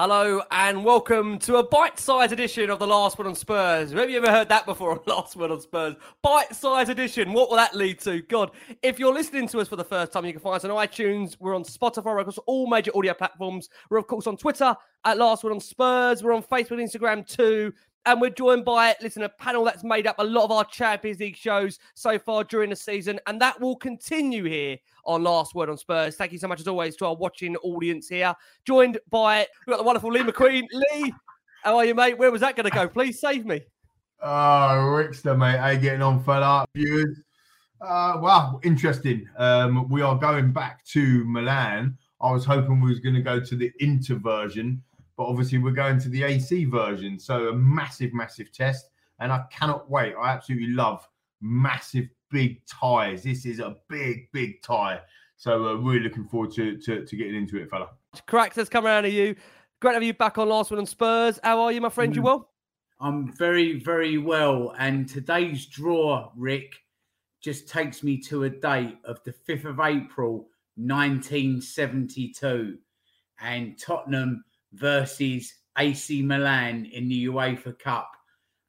Hello and welcome to a bite-sized edition of the Last Word on Spurs. Have you ever heard that before Last Word on Spurs? Bite-sized edition. What will that lead to? God, if you're listening to us for the first time, you can find us on iTunes. We're on Spotify, across all major audio platforms. We're of course on Twitter at Last Word on Spurs. We're on Facebook, Instagram too. And we're joined by, listen, a panel that's made up a lot of our Champions League shows so far during the season. And that will continue here on Last Word on Spurs. Thank you so much, as always, to our watching audience here. Joined by, we've got the wonderful Lee McQueen. Lee, how are you, mate? Where was that going to go? Please save me. Oh, Rickster, mate. How you getting on, fella? Viewers? Uh, well, interesting. Um, we are going back to Milan. I was hoping we was going to go to the Inter version but obviously we're going to the AC version. So a massive, massive test. And I cannot wait. I absolutely love massive, big ties. This is a big, big tie. So uh, really looking forward to, to, to getting into it, fella. Cracks, let's come around to you. Great to have you back on Last Word on Spurs. How are you, my friend? You mm. well? I'm very, very well. And today's draw, Rick, just takes me to a date of the 5th of April, 1972. And Tottenham versus AC Milan in the UEFA Cup.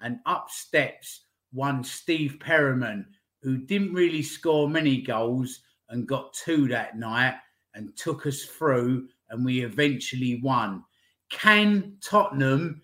And up steps one Steve Perryman, who didn't really score many goals and got two that night and took us through, and we eventually won. Can Tottenham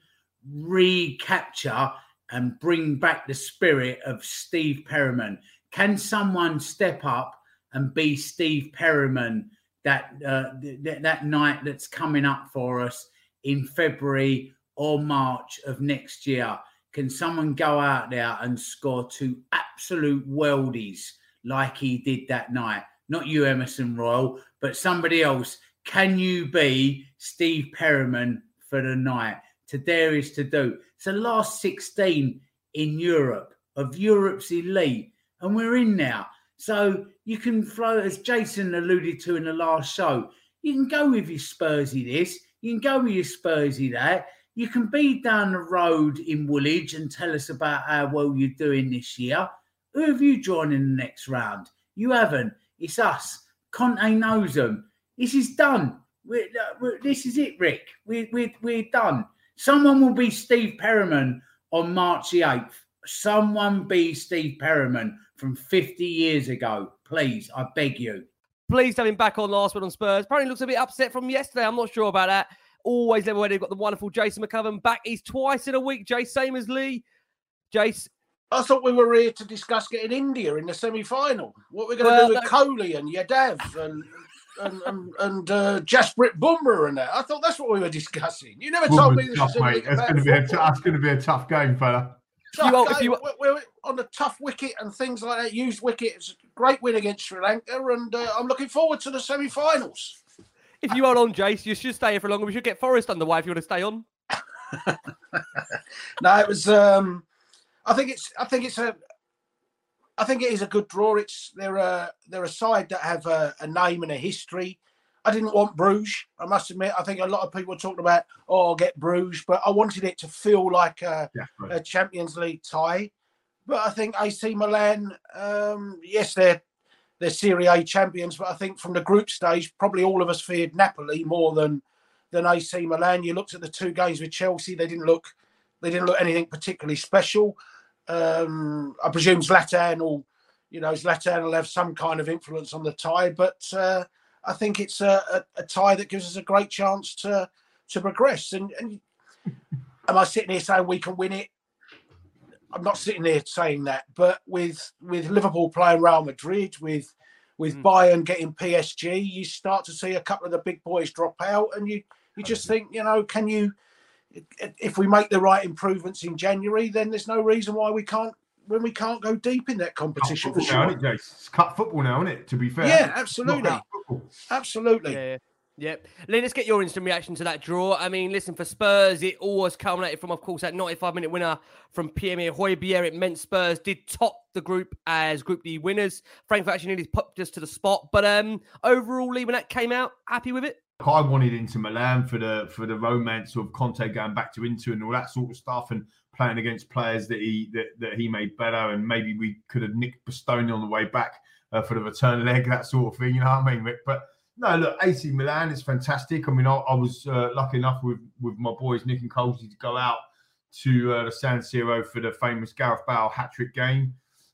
recapture and bring back the spirit of Steve Perryman? Can someone step up and be Steve Perryman that uh, th- that night that's coming up for us in February or March of next year? Can someone go out there and score two absolute worldies like he did that night? Not you, Emerson Royal, but somebody else. Can you be Steve Perryman for the night? To dare is to do. It's the last 16 in Europe of Europe's elite, and we're in now. So you can throw, as Jason alluded to in the last show, you can go with your Spursy this. You can go with your Spursy that. You can be down the road in Woolwich and tell us about how well you're doing this year. Who have you joined in the next round? You haven't. It's us. Conte knows them. This is done. We're, uh, we're, this is it, Rick. We're, we're, we're done. Someone will be Steve Perryman on March the 8th. Someone be Steve Perryman from 50 years ago. Please, I beg you. Please have him back on Last Word on Spurs. Apparently looks a bit upset from yesterday. I'm not sure about that. Always level headed. Got the wonderful Jason McGovern back. He's twice in a week, Jay, same as Lee. Jace, I thought we were here to discuss getting India in the semi-final. What we're going to well, do with that... Kohli and Yadav and and and, and uh, Jasprit Bumrah and that. I thought that's what we were discussing. You never told me this tough, mate. It's going to be a t- that's going to be a tough game, fella. Tough you, game. You... We're, we're, on a tough wicket and things like that. Used wicket. It's a great win against Sri Lanka, and uh, I'm looking forward to the semi-finals. If you are on, Jace, you should stay here for longer. We should get Forest underway if you want to stay on. no, it was. um I think it's. I think it's a. I think it is a good draw. It's they're a they're a side that have a, a name and a history. I didn't want Bruges. I must admit. I think a lot of people talked about, oh, I'll get Bruges, but I wanted it to feel like a, yeah, right. a Champions League tie. But I think AC Milan, um, yes, they're they're Serie A champions, but I think from the group stage, probably all of us feared Napoli more than than AC Milan. You looked at the two games with Chelsea; they didn't look they didn't look anything particularly special. Um, I presume Zlatan will, you know, Zlatan will have some kind of influence on the tie, but uh, I think it's a, a, a, tie that gives us a great chance to to progress. And, and am I sitting here saying we can win it? I'm not sitting here saying that, but with with Liverpool playing Real Madrid, with with mm. Bayern getting PSG, you start to see a couple of the big boys drop out, and you you just think, you know, can you if we make the right improvements in January, then there's no reason why we can't when we can't go deep in that competition for sure. Now, it, It's cut football now, isn't it? To be fair, yeah, absolutely, absolutely. Yeah. Yep. Let's get your instant reaction to that draw. I mean, listen, for Spurs, it always culminated from, of course, that 95 minute winner from Pierre Højbjerg. It meant Spurs did top the group as Group D winners. Frankfurt actually nearly popped us to the spot. But um, overall, Lee, when that came out, happy with it? I wanted into Milan for the for the romance of Conte going back to Inter and all that sort of stuff, and playing against players that he that, that he made better, and maybe we could have nicked Bastoni on the way back uh, for the return leg, that sort of thing. You know what I mean, Rick? But no, look, AC Milan is fantastic. I mean, I, I was uh, lucky enough with with my boys Nick and Colsey to go out to uh, the San Siro for the famous Gareth Bale hat trick game.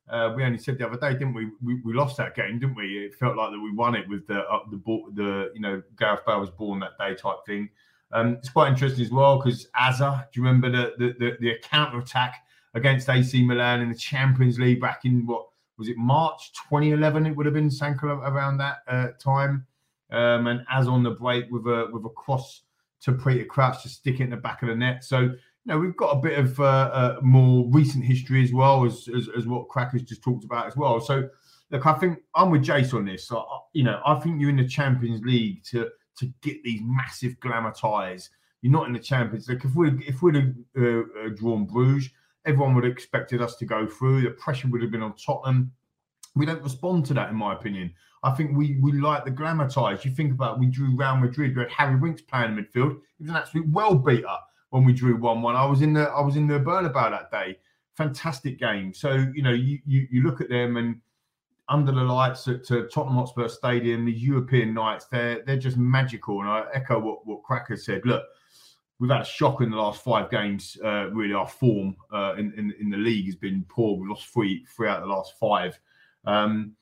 Uh, we only said the other day, didn't we? we? We lost that game, didn't we? It felt like that we won it with the uh, the the you know Gareth Bale was born that day type thing. Um, it's quite interesting as well because Azza, do you remember the the, the, the counter attack against AC Milan in the Champions League back in what was it March 2011? It would have been Sanka around that uh, time, um, and as on the break with a with a cross to Peter Crouch to stick it in the back of the net. So you know, we've got a bit of uh, uh, more recent history as well as, as, as what Crackers just talked about as well. So, look, I think I'm with Jace on this. So, you know, I think you're in the Champions League to to get these massive glamour ties. You're not in the Champions League. If we if we'd have uh, uh, drawn Bruges, everyone would have expected us to go through. The pressure would have been on Tottenham. We don't respond to that, in my opinion. I think we we like the glamour ties. You think about it, we drew Real Madrid. We had Harry Winks playing in midfield. He was an absolute well beater when we drew one one. I was in the I was in the Bernabeu that day. Fantastic game. So you know you you, you look at them and under the lights at uh, Tottenham Hotspur Stadium, the European nights, they're they're just magical. And I echo what what Cracker said. Look, we've had a shock in the last five games. Uh, really, our form uh, in, in, in the league has been poor. We lost three three out of the last five. Um,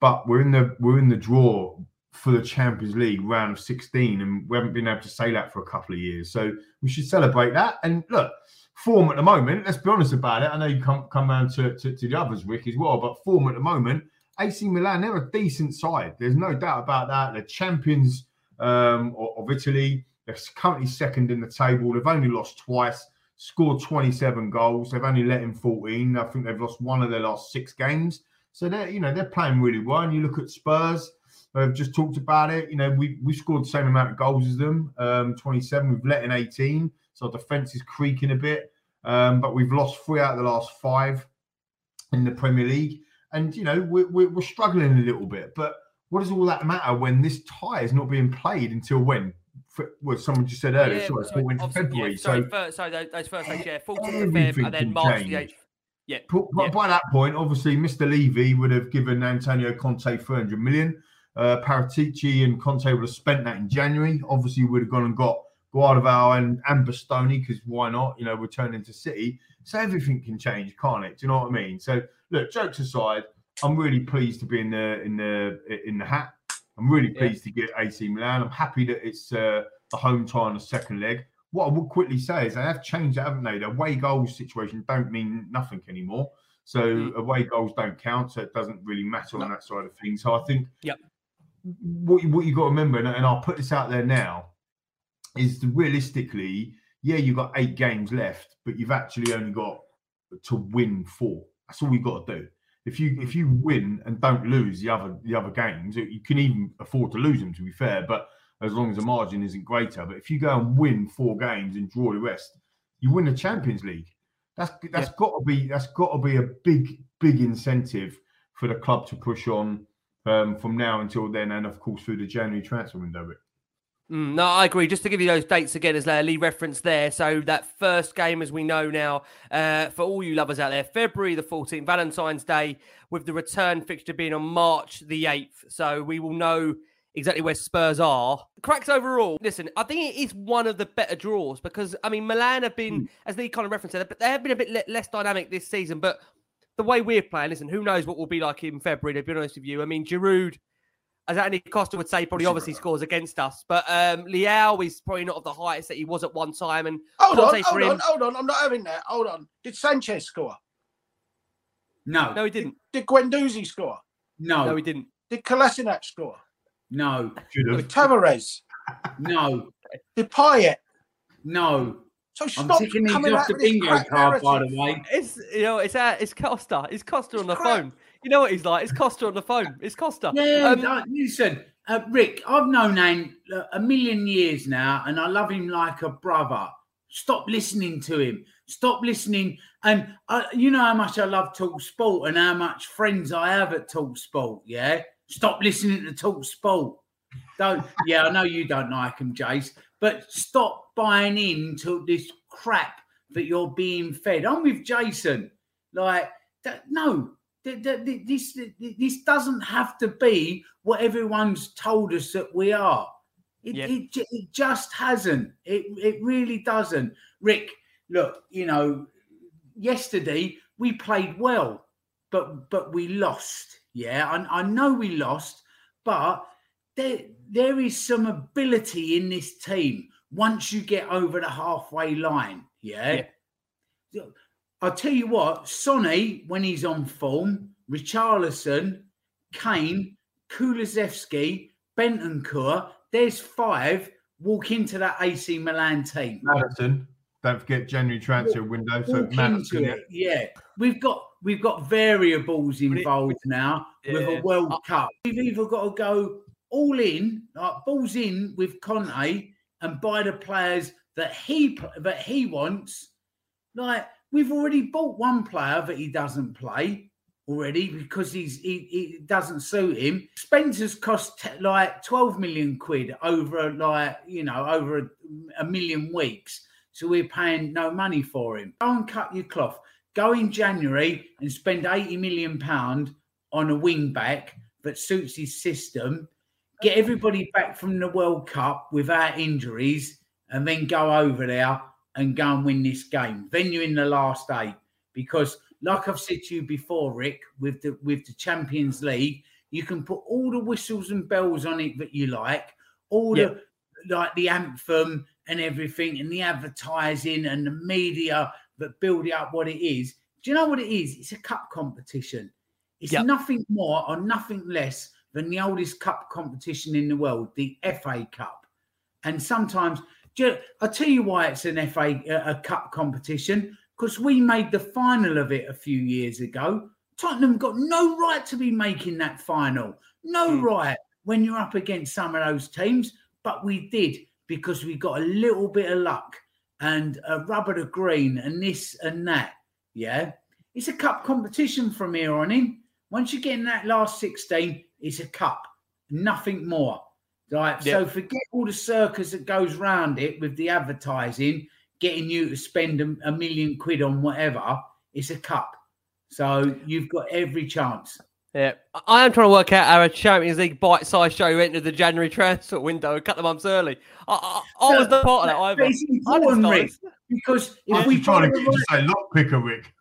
but we're in the we're in the draw for the Champions League round of 16, and we haven't been able to say that for a couple of years. So we should celebrate that. And look, form at the moment, let's be honest about it. I know you come come around to, to, to the others, Rick, as well, but form at the moment, AC Milan, they're a decent side. There's no doubt about that. They're champions um, of, of Italy. They're currently second in the table. They've only lost twice, scored 27 goals. They've only let in 14. I think they've lost one of their last six games. So they're, you know, they're playing really well. And you look at Spurs, I've just talked about it. You know, we we scored the same amount of goals as them, um, 27. We've let in 18, so our defence is creaking a bit. Um, but we've lost three out of the last five in the Premier League, and you know we're, we're, we're struggling a little bit. But what does all that matter when this tie is not being played until when? For, well, someone just said earlier, yeah, sorry, sorry, February. Yeah, sorry, so, first, sorry, those, first days, yeah, 14th of Feb, and then March the 8th. Yeah. But, yeah. by that point, obviously, Mr. Levy would have given Antonio Conte 300 million. uh, Paratici and Conte would have spent that in January. Obviously, would have gone and got Guardiola and, and Bastoni because why not? You know, we're turning to City. So everything can change, can't it? Do you know what I mean? So look, jokes aside, I'm really pleased to be in the in the in the hat. I'm really pleased yeah. to get AC Milan. I'm happy that it's uh, the home tie on the second leg. What I would quickly say is they have changed, haven't they? The away goals situation don't mean nothing anymore. So mm. away goals don't count, so it doesn't really matter no. on that side of things. So I think yep. what what you got to remember, and, and I'll put this out there now, is realistically, yeah, you've got eight games left, but you've actually only got to win four. That's all you've got to do. If you if hmm. you win and don't lose the other the other games, you can even afford to lose them. To be fair, but as long as the margin isn't greater. But if you go and win four games and draw the rest, you win the Champions League. That's that's yeah. got to be that's got to be a big big incentive for the club to push on um, from now until then, and of course through the January transfer window. Mm, no, I agree. Just to give you those dates again, as Lee referenced there. So that first game, as we know now, uh, for all you lovers out there, February the 14th, Valentine's Day, with the return fixture being on March the 8th. So we will know exactly where Spurs are. Cracks overall. Listen, I think it is one of the better draws because I mean Milan have been, mm. as Lee kind of referenced, but they have been a bit less dynamic this season. But the way we're playing, listen, who knows what we'll be like in February? To be honest with you, I mean Giroud as Andy Costa would say, probably obviously scores against us. But um, Leao is probably not of the heights that he was at one time. And hold on, hold him... on, hold on. I'm not having that. Hold on. Did Sanchez score? No. No, he didn't. Did, did Guendouzi score? No. No, he didn't. Did Kolasinac score? No. Did Tavares? no. Did Payet? No. So stop I'm taking these off the bingo card, by the way. It's you know, it's uh, it's Costa. It's Costa on the crap. phone. You know what he's like? It's Costa on the phone. It's Costa. Yeah, um, uh, listen, uh, Rick, I've known him uh, a million years now, and I love him like a brother. Stop listening to him. Stop listening. And uh, you know how much I love Talk Sport and how much friends I have at Talk Sport. Yeah. Stop listening to Talk Sport. Don't. yeah, I know you don't like him, Jace, but stop buying into this crap that you're being fed. I'm with Jason. Like, that, no, this this doesn't have to be what everyone's told us that we are. It, yeah. it, it just hasn't. It it really doesn't. Rick, look, you know, yesterday we played well, but but we lost. Yeah, I, I know we lost, but there there is some ability in this team once you get over the halfway line. Yeah. yeah. I'll tell you what, Sonny, when he's on form, Richarlison, Kane, Kulusevski, Bentancur, there's five walk into that AC Milan team. Maddison, don't forget January transfer walk, window. So Maddison, yeah. yeah. We've got we've got variables involved now yeah. with a World uh, Cup. We've either got to go all in, like balls in with Conte and buy the players that he that he wants. Like We've already bought one player that he doesn't play already because he's he, he doesn't suit him. Spence's cost t- like 12 million quid over like you know over a, a, million weeks. So we're paying no money for him. Go and cut your cloth. Go in January and spend 80 million pound on a wing back that suits his system. Get everybody back from the World Cup without injuries, and then go over there and go and win this game. Then you're in the last eight because, like I've said to you before, Rick, with the with the Champions League, you can put all the whistles and bells on it that you like, all the like the anthem and everything, and the advertising and the media that build it up what it is. Do you know what it is? It's a cup competition. It's yep. nothing more or nothing less than the oldest cup competition in the world, the FA Cup. And sometimes I'll tell you why it's an FA a Cup competition because we made the final of it a few years ago. Tottenham got no right to be making that final. No mm. right when you're up against some of those teams, but we did because we got a little bit of luck and a rubber to green and this and that. Yeah. It's a cup competition from here on in. Once you get in that last 16, it's a cup, nothing more. Right. Yep. So forget all the circus that goes round it with the advertising, getting you to spend a, a million quid on whatever. It's a cup. So you've got every chance. Yeah, I am trying to work out how a Champions League bite-sized show entered the January transfer window a couple of months early. I, I, I was the part of that either. It's important, Rick, because if I'm we trying to find get the you to say lot quicker, Rick.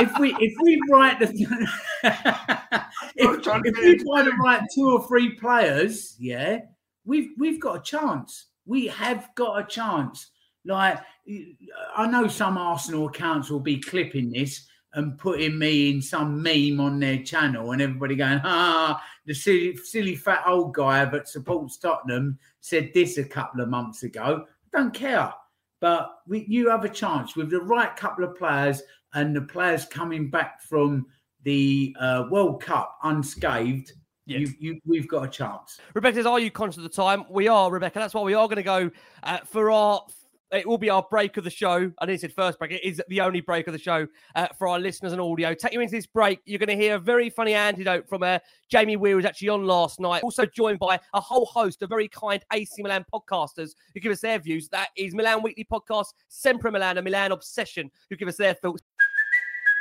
if we if we write the if, if we try to write two or three players, yeah, we've we've got a chance. We have got a chance. Like I know some Arsenal accounts will be clipping this and putting me in some meme on their channel, and everybody going, "Ah, the silly, silly fat old guy that supports Tottenham said this a couple of months ago." Don't care, but we, you have a chance with the right couple of players and the players coming back from the uh, World Cup unscathed. Yes. You, you, we've got a chance. Rebecca says, "Are you conscious of the time?" We are, Rebecca. That's why we are going to go uh, for our. It will be our break of the show. I didn't say first break. It is the only break of the show uh, for our listeners and audio. Take you into this break. You're going to hear a very funny antidote from uh, Jamie Weir, who's actually on last night. Also joined by a whole host of very kind AC Milan podcasters who give us their views. That is Milan Weekly Podcast, Sempre Milan, and Milan Obsession, who give us their thoughts.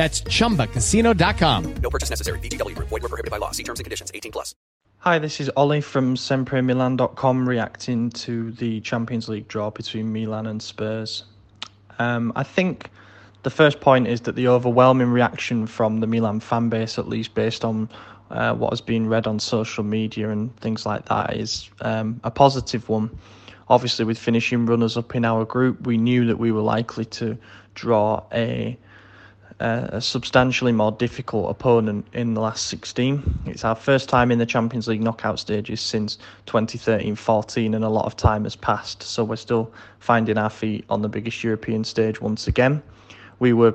That's chumbacasino.com. No purchase necessary. VGW Group. Void were prohibited by law. See terms and conditions. 18 plus. Hi, this is Ollie from SempreMilan.com reacting to the Champions League draw between Milan and Spurs. Um, I think the first point is that the overwhelming reaction from the Milan fan base, at least based on uh, what has been read on social media and things like that, is um, a positive one. Obviously, with finishing runners up in our group, we knew that we were likely to draw a a substantially more difficult opponent in the last 16. It's our first time in the Champions League knockout stages since 2013-14 and a lot of time has passed. So we're still finding our feet on the biggest European stage once again. We were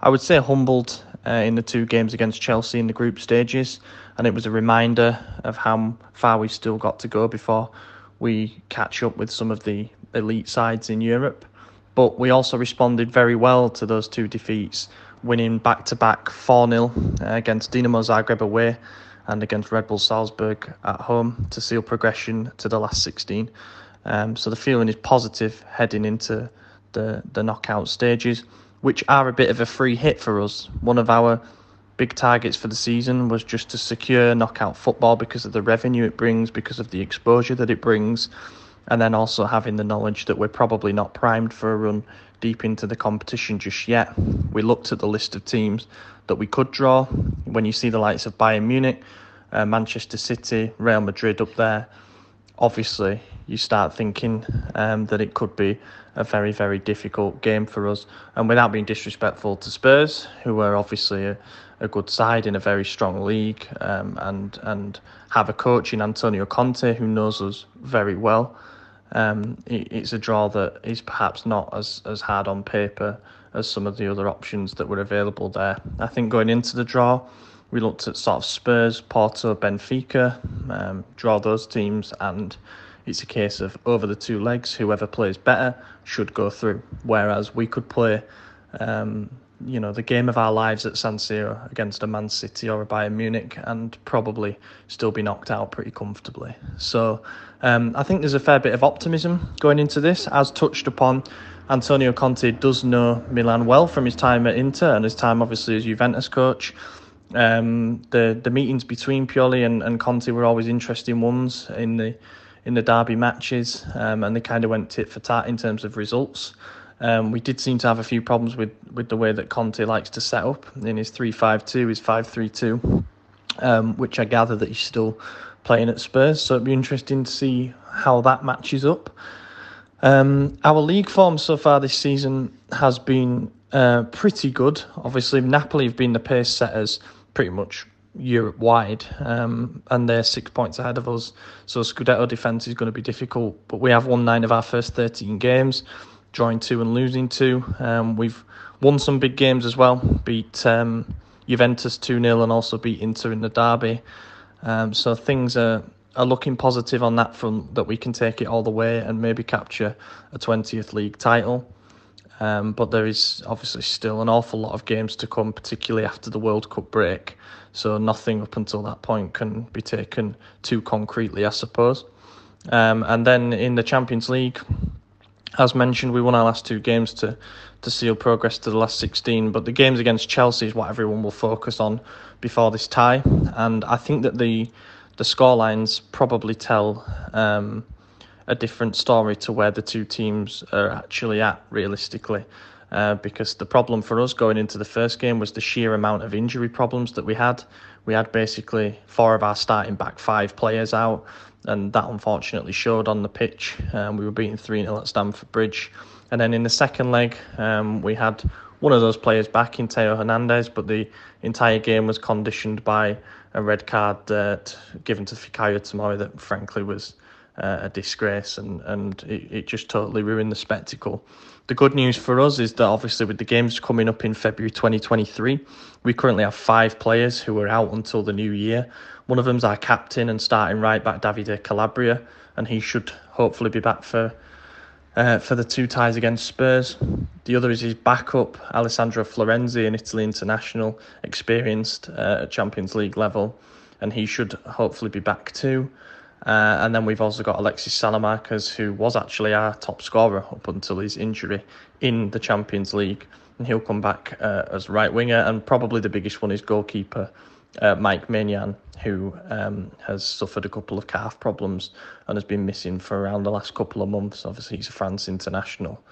I would say humbled uh, in the two games against Chelsea in the group stages and it was a reminder of how far we've still got to go before we catch up with some of the elite sides in Europe. But we also responded very well to those two defeats winning back to back 4 0 against Dinamo Zagreb away and against Red Bull Salzburg at home to seal progression to the last 16. Um, so the feeling is positive heading into the, the knockout stages, which are a bit of a free hit for us. One of our big targets for the season was just to secure knockout football because of the revenue it brings, because of the exposure that it brings, and then also having the knowledge that we're probably not primed for a run deep into the competition just yet. We looked at the list of teams that we could draw. When you see the likes of Bayern Munich, uh, Manchester City, Real Madrid up there, obviously you start thinking um, that it could be a very, very difficult game for us. And without being disrespectful to Spurs, who are obviously a, a good side in a very strong league um, and and have a coach in Antonio Conte who knows us very well um, it, it's a draw that is perhaps not as, as hard on paper as some of the other options that were available there. I think going into the draw, we looked at sort of Spurs, Porto, Benfica, um, draw those teams, and it's a case of over the two legs, whoever plays better should go through. Whereas we could play, um, you know, the game of our lives at San Siro against a Man City or a Bayern Munich and probably still be knocked out pretty comfortably. So um, I think there's a fair bit of optimism going into this. As touched upon, Antonio Conte does know Milan well from his time at Inter and his time, obviously, as Juventus coach. Um, the the meetings between Pioli and, and Conte were always interesting ones in the in the derby matches, um, and they kind of went tit for tat in terms of results. Um, we did seem to have a few problems with, with the way that Conte likes to set up in his 3 5 2, his 5 3 2. um, which I gather that he's still playing at Spurs. So it'd be interesting to see how that matches up. Um, our league form so far this season has been uh, pretty good. Obviously, Napoli have been the pace setters pretty much Europe wide, um, and they're six points ahead of us. So Scudetto defence is going to be difficult. But we have won nine of our first 13 games, drawing two and losing two. Um, we've won some big games as well, beat um, Juventus 2 0 and also beat Inter in the derby. Um, so things are, are looking positive on that front that we can take it all the way and maybe capture a 20th league title. Um, but there is obviously still an awful lot of games to come, particularly after the World Cup break. So nothing up until that point can be taken too concretely, I suppose. Um, and then in the Champions League, as mentioned, we won our last two games to to seal progress to the last 16. But the games against Chelsea is what everyone will focus on before this tie, and I think that the the scorelines probably tell um, a different story to where the two teams are actually at realistically. Uh, because the problem for us going into the first game was the sheer amount of injury problems that we had. We had basically four of our starting back five players out, and that unfortunately showed on the pitch. Um, we were beating 3 0 at Stamford Bridge. And then in the second leg, um, we had one of those players back in Theo Hernandez, but the entire game was conditioned by a red card uh, given to Fikayo Tomori that frankly was uh, a disgrace and, and it, it just totally ruined the spectacle. The good news for us is that obviously with the games coming up in February 2023, we currently have five players who are out until the new year. One of them's our captain and starting right back Davide Calabria, and he should hopefully be back for uh, for the two ties against Spurs. The other is his backup, Alessandro Florenzi, an Italy international, experienced uh, at Champions League level, and he should hopefully be back too. Uh, and then we've also got Alexis Saelemaekers, who was actually our top scorer up until his injury in the Champions League. And he'll come back uh, as right winger. And probably the biggest one is goalkeeper uh, Mike Maignan, who um, has suffered a couple of calf problems and has been missing for around the last couple of months. Obviously, he's a France international.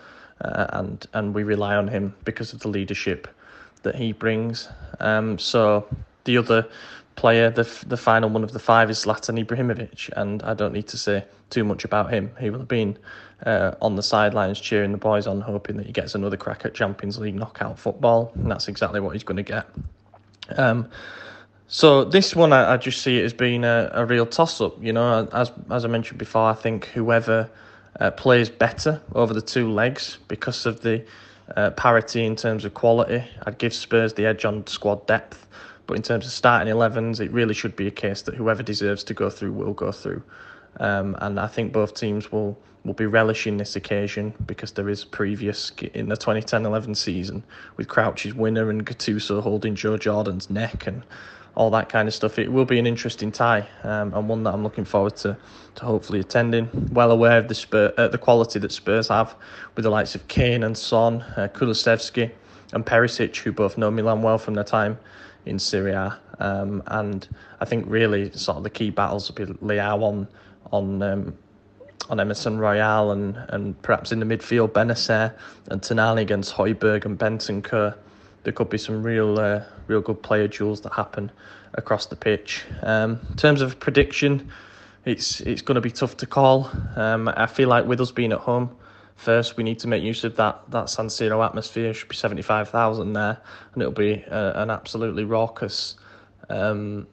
Uh, and, and we rely on him because of the leadership that he brings. Um, so the other player, the the final one of the five is Zlatan Ibrahimovic, and I don't need to say too much about him. He will have been uh, on the sidelines cheering the boys on, hoping that he gets another crack at Champions League knockout football, and that's exactly what he's going to get. Um, so this one, I, I, just see it as being a, a real toss-up. You know, as as I mentioned before, I think whoever uh, plays better over the two legs because of the uh, parity in terms of quality, I'd give Spurs the edge on squad depth. But in terms of starting 11s, it really should be a case that whoever deserves to go through will go through. Um, and I think both teams will, will be relishing this occasion because there is previous in the 2010-11 season with Crouch's winner and Gattuso holding Joe Jordan's neck and all that kind of stuff. It will be an interesting tie um, and one that I'm looking forward to, to hopefully attending. Well aware of the Spur, uh, the quality that Spurs have with the likes of Kane and Son, uh, Kulusevski and Perisic, who both know Milan well from their time in Serie A. Um, and I think really sort of the key battles will be Leao on on um, on Emerson Royal and, and perhaps in the midfield Bennacer and Tonali against Højbjerg and Bentancur. There could be some real uh, real good player duels that happen across the pitch. Um, in terms of prediction, it's it's going to be tough to call. Um, I feel like with us being at home, first we need to make use of that that San Siro atmosphere. It should be seventy five thousand there, and it'll be uh, an absolutely raucous um,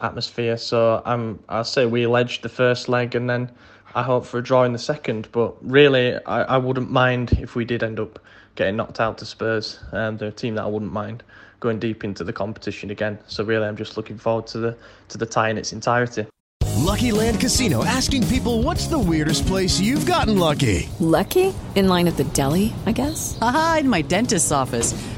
atmosphere. So I'm I'll say we'll edge the first leg, and then I hope for a draw in the second. But really, I, I wouldn't mind if we did end up getting knocked out to Spurs. Um, they're a team that I wouldn't mind going deep into the competition again. So really, I'm just looking forward to the to the tie in its entirety. Lucky Land Casino asking people what's the weirdest place you've gotten lucky? Lucky? In line at the deli, I guess? Aha, in my dentist's office.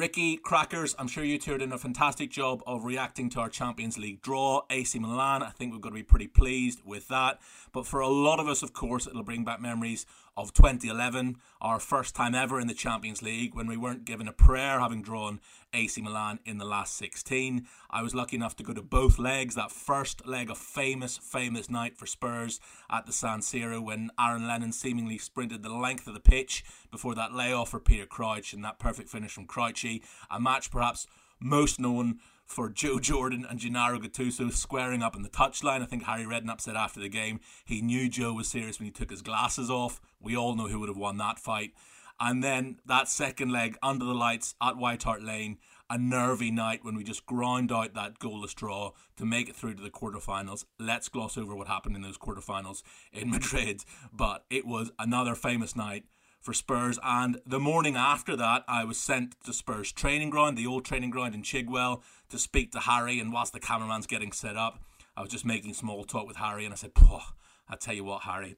Ricky, Crackers, I'm sure you two did a fantastic job of reacting to our Champions League draw. AC Milan, I think we're going to be pretty pleased with that. But for a lot of us, of course, it'll bring back memories of 2011, our first time ever in the Champions League, when we weren't given a prayer having drawn AC Milan in the last 16. I was lucky enough to go to both legs, that first leg of famous, famous night for Spurs at the San Siro when Aaron Lennon seemingly sprinted the length of the pitch before that layoff for Peter Crouch and that perfect finish from Crouchy. A match perhaps most known for Joe Jordan and Gennaro Gattuso squaring up in the touchline. I think Harry Redknapp said after the game he knew Joe was serious when he took his glasses off. We all know who would have won that fight. And then that second leg under the lights at White Hart Lane, a nervy night when we just ground out that goalless draw to make it through to the quarterfinals. Let's gloss over what happened in those quarterfinals in Madrid, but it was another famous night for Spurs. And the morning after that, I was sent to Spurs training ground, the old training ground in Chigwell, to speak to Harry. And whilst the cameraman's getting set up, I was just making small talk with Harry, and I said, I tell you what, Harry,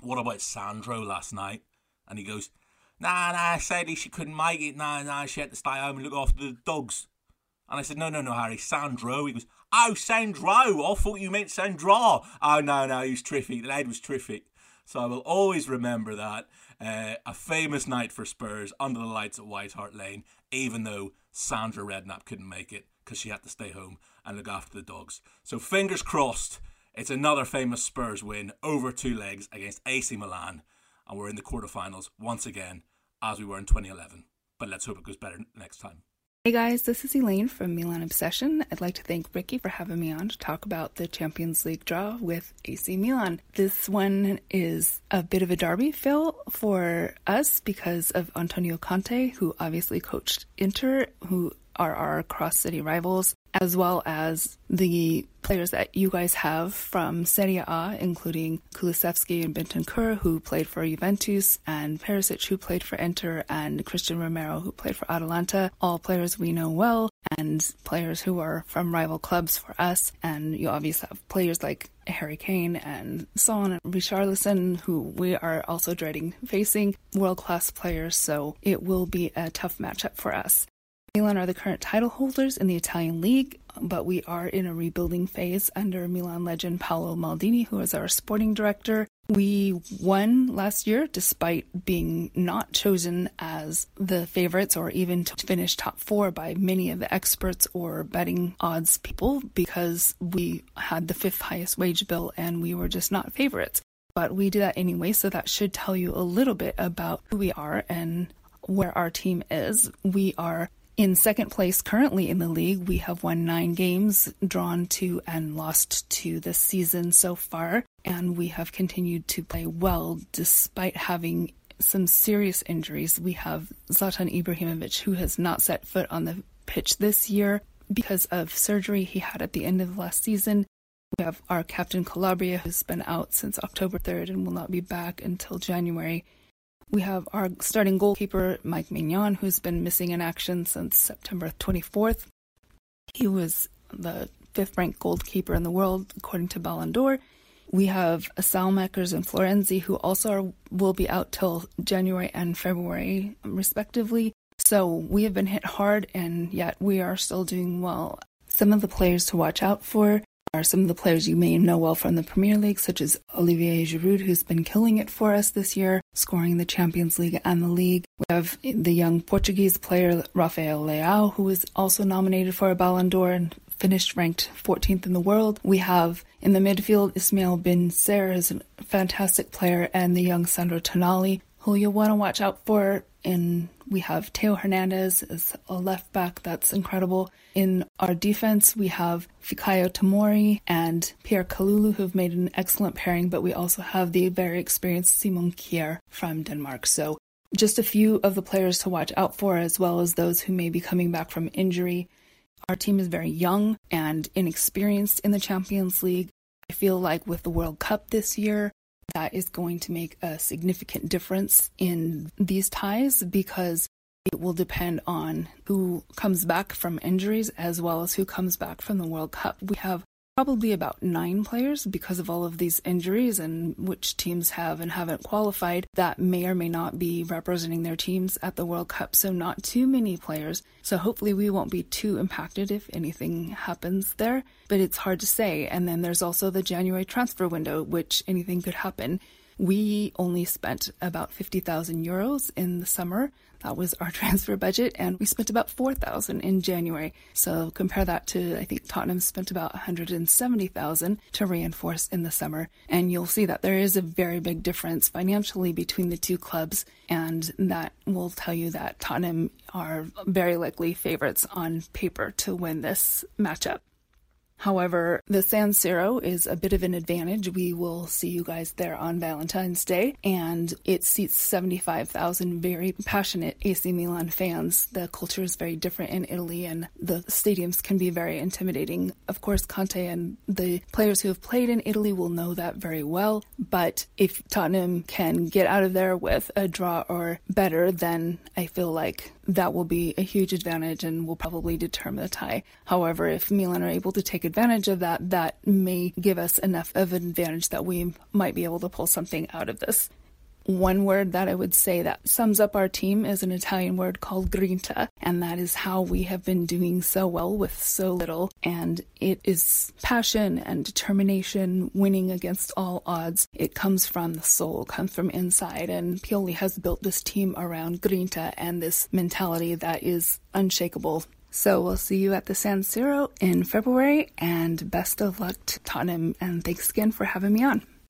what about Sandro last night? And he goes, Nah, nah, Sadie, she couldn't make it. Nah, nah, she had to stay home and look after the dogs. And I said, No, no, no, Harry, Sandro. He goes, Oh, Sandro. I thought you meant Sandra. Oh, no, no, he was terrific. The lad was terrific. So I will always remember that. Uh, a famous night for Spurs under the lights at White Hart Lane, even though Sandra Redknapp couldn't make it because she had to stay home and look after the dogs. So fingers crossed, it's another famous Spurs win over two legs against AC Milan, and we're in the quarterfinals once again as we were in 2011. But let's hope it goes better next time. Hey guys, this is Elaine from Milan Obsession. I'd like to thank Ricky for having me on to talk about the Champions League draw with AC Milan. This one is a bit of a derby, Phil, for us because of Antonio Conte, who obviously coached Inter, who are our cross city rivals, as well as the players that you guys have from Serie A, including Kulusevski and Bentancur, who played for Juventus, and Perisic, who played for Inter, and Cristian Romero, who played for Atalanta. All players we know well, and players who are from rival clubs for us. And you obviously have players like Harry Kane and Son and Richarlison, who we are also dreading facing, world class players. So it will be a tough matchup for us. Milan are the current title holders in the Italian league, but we are in a rebuilding phase under Milan legend Paolo Maldini, who is our sporting director. We won last year despite being not chosen as the favorites or even to finish top four by many of the experts or betting odds people because we had the fifth highest wage bill and we were just not favorites. But we did that anyway, so that should tell you a little bit about who we are and where our team is. We are in second place currently in the league, we have won nine games, drawn two and lost two this season so far, and we have continued to play well despite having some serious injuries. We have Zlatan Ibrahimovic, who has not set foot on the pitch this year because of surgery he had at the end of last season. We have our captain Calabria, who's been out since October 3rd and will not be back until January. We have our starting goalkeeper, Mike Maignan, who's been missing in action since September 24th. He was the fifth ranked goalkeeper in the world, according to Ballon d'Or. We have Saelemaekers and Florenzi, who also are, will be out till January and February, respectively. So we have been hit hard, and yet we are still doing well. Some of the players to watch out for are some of the players you may know well from the Premier League, such as Olivier Giroud, who's been killing it for us this year, scoring the Champions League and the league. We have the young Portuguese player Rafael Leao, who was also nominated for a Ballon d'Or and finished ranked 14th in the world. We have in the midfield Ismail Bennacer is a fantastic player, and the young Sandro Tonali, who you'll want to watch out for. And we have Theo Hernandez as a left back that's incredible. In our defense, we have Fikayo Tomori and Pierre Kalulu, who've made an excellent pairing, but we also have the very experienced Simon Kjær from Denmark. So just a few of the players to watch out for, as well as those who may be coming back from injury. Our team is very young and inexperienced in the Champions League. I feel like with the World Cup this year, that is going to make a significant difference in these ties because it will depend on who comes back from injuries as well as who comes back from the World Cup. We have probably about nine players because of all of these injuries and which teams have and haven't qualified that may or may not be representing their teams at the World Cup. So, not too many players. So, hopefully, we won't be too impacted if anything happens there, but it's hard to say. And then there's also the January transfer window, which anything could happen. We only spent about 50,000 euros in the summer. That was our transfer budget, and we spent about 4,000 in January. So compare that to, I think Tottenham spent about 170,000 to reinforce in the summer. And you'll see that there is a very big difference financially between the two clubs, and that will tell you that Tottenham are very likely favorites on paper to win this matchup. However, the San Siro is a bit of an advantage. We will see you guys there on Valentine's Day, and it seats 75,000 very passionate AC Milan fans. The culture is very different in Italy, and the stadiums can be very intimidating. Of course, Conte and the players who have played in Italy will know that very well, but if Tottenham can get out of there with a draw or better, then I feel like that will be a huge advantage and will probably determine the tie. However, if Milan are able to take advantage of that, that may give us enough of an advantage that we might be able to pull something out of this. One word that I would say that sums up our team is an Italian word called grinta, and that is how we have been doing so well with so little. And it is passion and determination, winning against all odds. It comes from the soul, comes from inside, and Pioli has built this team around grinta and this mentality that is unshakable. So we'll see you at the San Siro in February, and best of luck to Tottenham, and thanks again for having me on.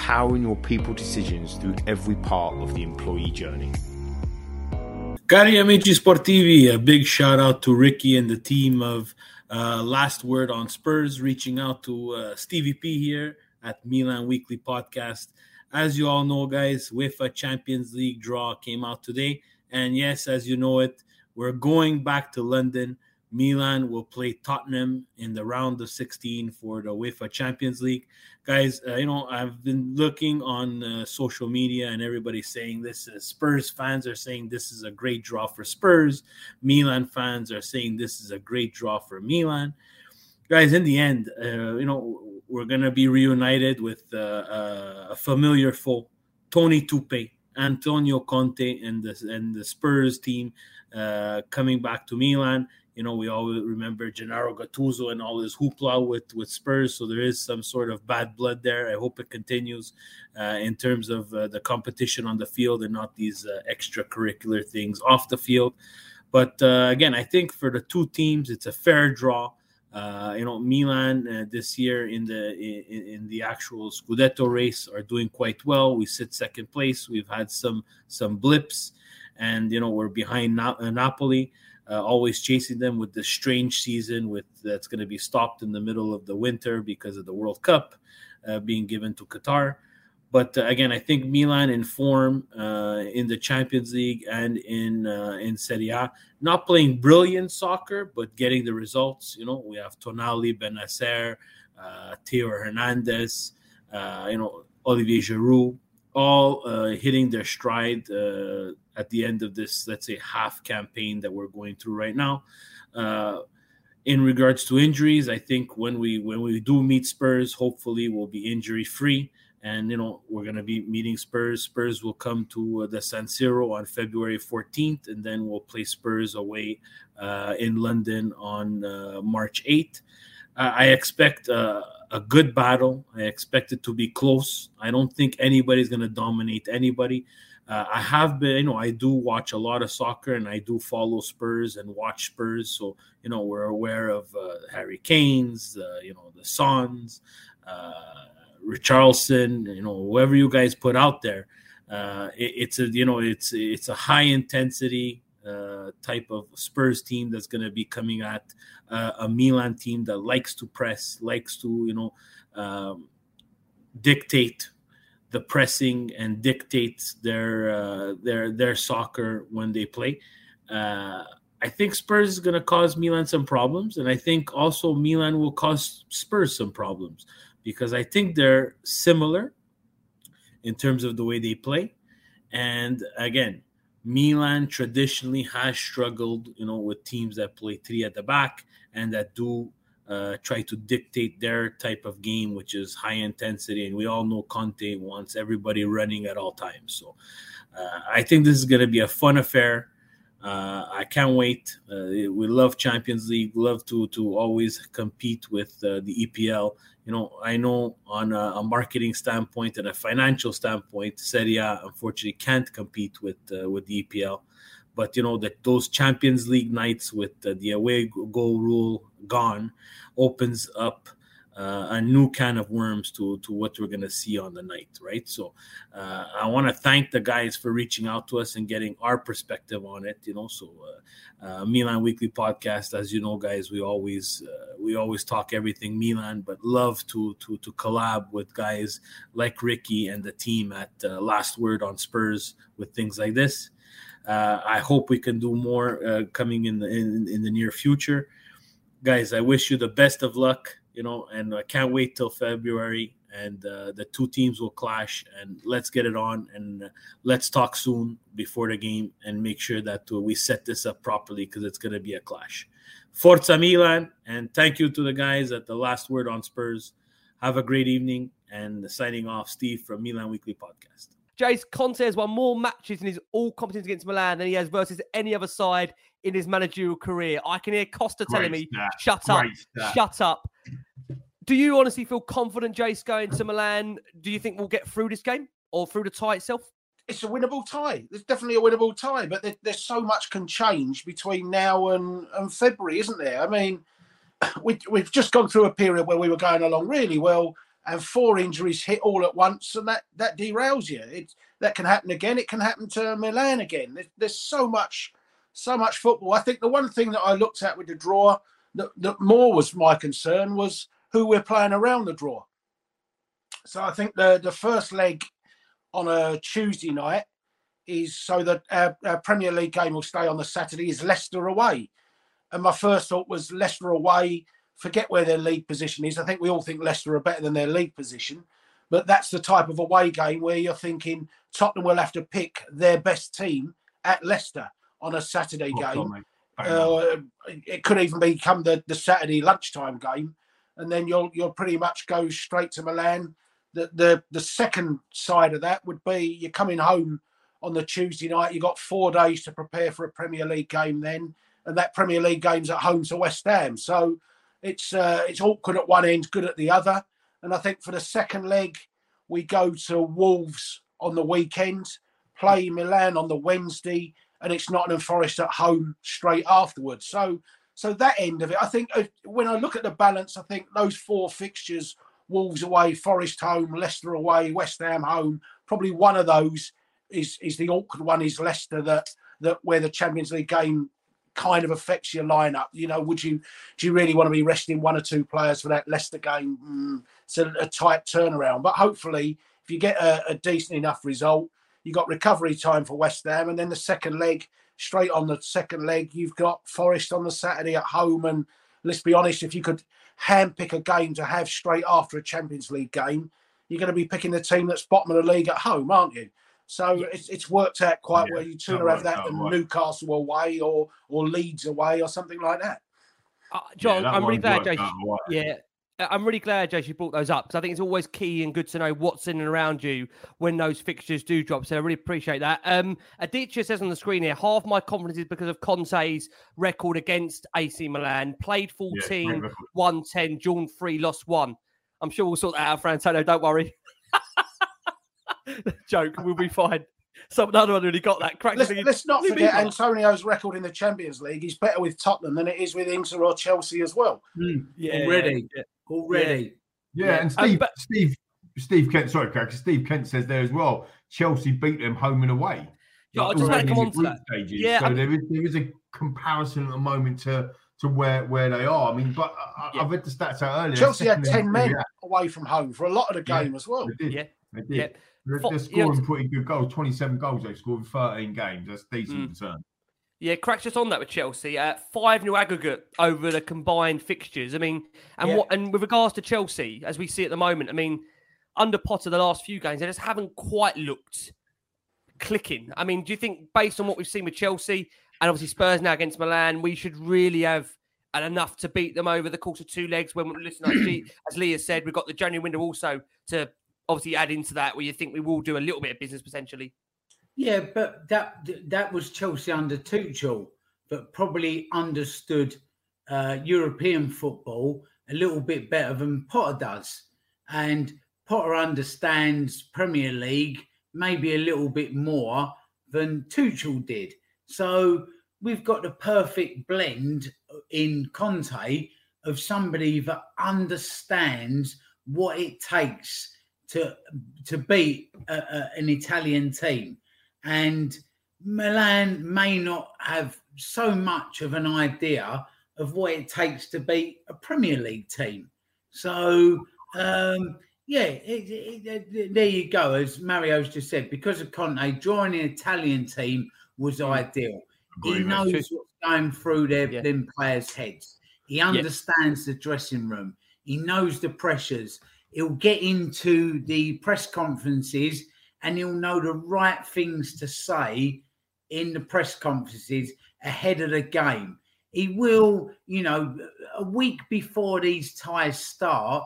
powering your people decisions through every part of the employee journey. Cari amici sportivi, a big shout out to Ricky and the team of uh, Last Word on Spurs, reaching out to uh, Stevie P here at Milan Weekly Podcast. As you all know, guys, UEFA Champions League draw came out today. And yes, as you know it, we're going back to London. Milan will play Tottenham in the round of 16 for the UEFA Champions League guys, uh, you know, I've been looking on uh, social media and everybody's saying this. Uh, Spurs fans are saying this is a great draw for Spurs. Milan fans are saying this is a great draw for Milan. Guys, in the end, uh, you know, we're going to be reunited with uh, uh, a familiar foe, Tony Tupe, Antonio Conte, and the, and the Spurs team coming back to Milan you know, we all remember Gennaro Gattuso and all his hoopla with with Spurs. So there is some sort of bad blood there. I hope it continues uh, in terms of uh, the competition on the field and not these uh, extracurricular things off the field. But uh, again, I think for the two teams, it's a fair draw. Uh, you know, Milan uh, this year in the in, in, the actual Scudetto race are doing quite well. We sit second place. We've had some some blips, and you know we're behind Na- Napoli uh, always chasing them with this strange season with that's going to be stopped in the middle of the winter because of the World Cup uh, being given to Qatar. But uh, again, I think Milan in form uh, in the Champions League and in uh, in Serie A, not playing brilliant soccer, but getting the results. You know, we have Tonali, Bennacer, uh, Theo Hernandez, you know, Olivier Giroud, all hitting their stride at the end of this, let's say, half campaign that we're going through right now. Uh, in regards to injuries, I think when we when we do meet Spurs, hopefully we'll be injury free. and you know we're going to be meeting Spurs. Spurs will come to uh, the San Siro on February 14th, and then we'll play Spurs away uh, in London on uh, March 8th. I expect uh, a good battle. I expect it to be close. I don't think anybody's going to dominate anybody. Uh, I have been, you know, I do watch a lot of soccer and I do follow Spurs and watch Spurs. So, you know, we're aware of uh, Harry Kane's, uh, you know, the Sons, uh, Richarlison, you know, whoever you guys put out there. Uh, it, it's a, you know, it's it's a high intensity uh, type of Spurs team that's going to be coming at a Milan team that likes to press, likes to, you know, um, dictate the pressing and dictates their uh, their their soccer when they play. Uh, I think Spurs is going to cause Milan some problems, and I think also Milan will cause Spurs some problems because I think they're similar in terms of the way they play. And again, Milan traditionally has struggled, you know, with teams that play three at the back and that do uh, try to dictate their type of game, which is high intensity. And we all know Conte wants everybody running at all times. So uh, I think this is going to be a fun affair. Uh, I can't wait. Uh, we love Champions League. Love to to always compete with uh, the EPL. You know, I know on a, a, marketing standpoint and a financial standpoint, Serie A unfortunately can't compete with with the EPL. But you know that those Champions League nights with the away goal rule gone opens up uh, a new can of worms to to what we're going to see on the night, right? So uh, I want to thank the guys for reaching out to us and getting our perspective on it. You know, so uh, uh Milan Weekly Podcast, as you know, guys, we always uh, we always talk everything Milan, but love to to to collab with guys like Ricky and the team at uh, Last Word on Spurs with things like this. I hope we can do more coming in the in, in the near future guys, I wish you the best of luck, you know, and I can't wait till February and uh, the two teams will clash and let's get it on and uh, let's talk soon before the game and make sure that uh, we set this up properly because it's going to be a clash. Forza Milan and thank you to the guys at the last word on Spurs. Have a great evening and signing off Steve from Milan Weekly Podcast. Jace Conte has won more matches in his all competitions against Milan than he has versus any other side in his managerial career. I can hear Costa Great telling me, stat. "Shut up, shut up." Do you honestly feel confident, Jace, going to Milan? Do you think we'll get through this game or through the tie itself? It's a winnable tie. There's definitely a winnable tie, but there, there's so much can change between now and, and February, isn't there? I mean, we, we've just gone through a period where we were going along really well and four injuries hit all at once, and that that derails you. It that can happen again. It can happen to Milan again. There's, there's so much, so much football. I think the one thing that I looked at with the draw that, that more was my concern was who we're playing around the draw. So I think the the first leg on a Tuesday night is so that our, our Premier League game will stay on the Saturday is Leicester away. And my first thought was Leicester away forget where their league position is. I think we all think Leicester are better than their league position, but that's the type of away game where you're thinking Tottenham will have to pick their best team at Leicester on a Saturday game. Uh, it could even become the, the Saturday lunchtime game, and then you'll you'll pretty much go straight to Milan. The the the second side of that would be you're coming home on the Tuesday night. You've got four days to prepare for a Premier League game then, and that Premier League game's at home to West Ham. So it's uh, it's awkward at one end, good at the other. And I think for the second leg, we go to Wolves on the weekend, play Milan on the Wednesday, and it's Nottingham Forest at home straight afterwards. So so that end of it, I think when I look at the balance, I think those four fixtures: Wolves away, Forest home, Leicester away, West Ham home. Probably one of those is is the awkward one. Is Leicester that that where the Champions League game kind of affects your lineup. You know, would you do you really want to be resting one or two players for that Leicester game? Mm, it's a, a, tight turnaround, but hopefully, if you get a, a decent enough result, you've got recovery time for West Ham, and then the second leg, straight on the second leg, you've got Forest on the Saturday at home. And let's be honest, if you could handpick a game to have straight after a Champions League game, you're going to be picking the team that's bottom of the league at home, aren't you? So yeah. it's, it's worked out quite yeah, well. You sooner have that than well. Newcastle away or or Leeds away or something like that. Uh, John, yeah, I'm really glad. Yeah, I'm really glad, Jace, you brought those up because I think it's always key and good to know what's in and around you when those fixtures do drop. So I really appreciate that. Um, Aditya says on the screen here, half my confidence is because of Conte's record against AC Milan. Played 14, record. won 10, drawn 3, lost 1. I'm sure we'll sort that out for Antonio, don't worry. Joke, we'll be fine. Some another one really got that. Crack Let's, thinking, let's not forget. Antonio's record in the Champions League. He's better with Tottenham than it is with Inter or Chelsea as well. Yeah, already, yeah. already. Yeah, and Um, Steve, but- Steve, Steve Kent. Sorry, Craig. Steve Kent says there as well. Chelsea beat them home and away. Yeah, I just wanna come on to that. Stages. Yeah, so I'm- there is there is a comparison at the moment to to where where they are. I mean, but I, I read the stats out earlier. Chelsea had 10 men away from home for a lot of the Yeah, game as well. They did. Yeah. They did. Yeah. They're, Fo- they're you know, scoring pretty good goals. Twenty-seven goals they've scored in thirteen games. That's decent Mm. return. Yeah, cracks just on that with Chelsea. Uh, five new aggregate over the combined fixtures. I mean, and Yeah. what and with regards to Chelsea, as we see at the moment, I mean, under Potter the last few games, they just haven't quite looked clicking. I mean, do you think based on what we've seen with Chelsea and obviously Spurs now against Milan, we should really have and enough to beat them over the course of two legs? When listen, as Lee, as Lee has said, we've got the January window also to obviously add into that, where you think we will do a little bit of business potentially. Yeah, but that that was Chelsea under Tuchel, but probably understood uh, European football a little bit better than Potter does. And Potter understands Premier League maybe a little bit more than Tuchel did. So we've got the perfect blend in Conte of somebody that understands what it takes to to beat a, a, an Italian team, and Milan may not have so much of an idea of what it takes to beat a Premier League team. So um, yeah, it, it, it- there you go. As Mario's just said, because of Conte, drawing an Italian team was ideal. He knows what's going through their Yeah. them players' heads. He understands the dressing room. He knows the pressures. He'll get into the press conferences and he'll know the right things to say in the press conferences ahead of the game. He will, you know, a week before these ties start,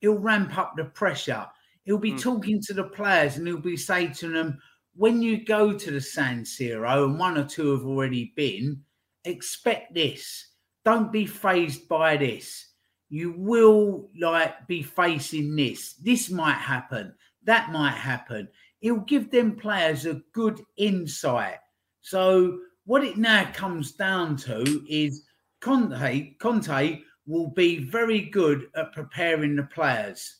he'll ramp up the pressure. He'll be Mm. talking to the players and he'll be saying to them, when you go to the San Siro, and one or two have already been, expect this. Don't be phased by this. You will like be facing this. This might happen. That might happen. It'll give them players a good insight. So what it now comes down to is Conte. Conte will be very good at preparing the players.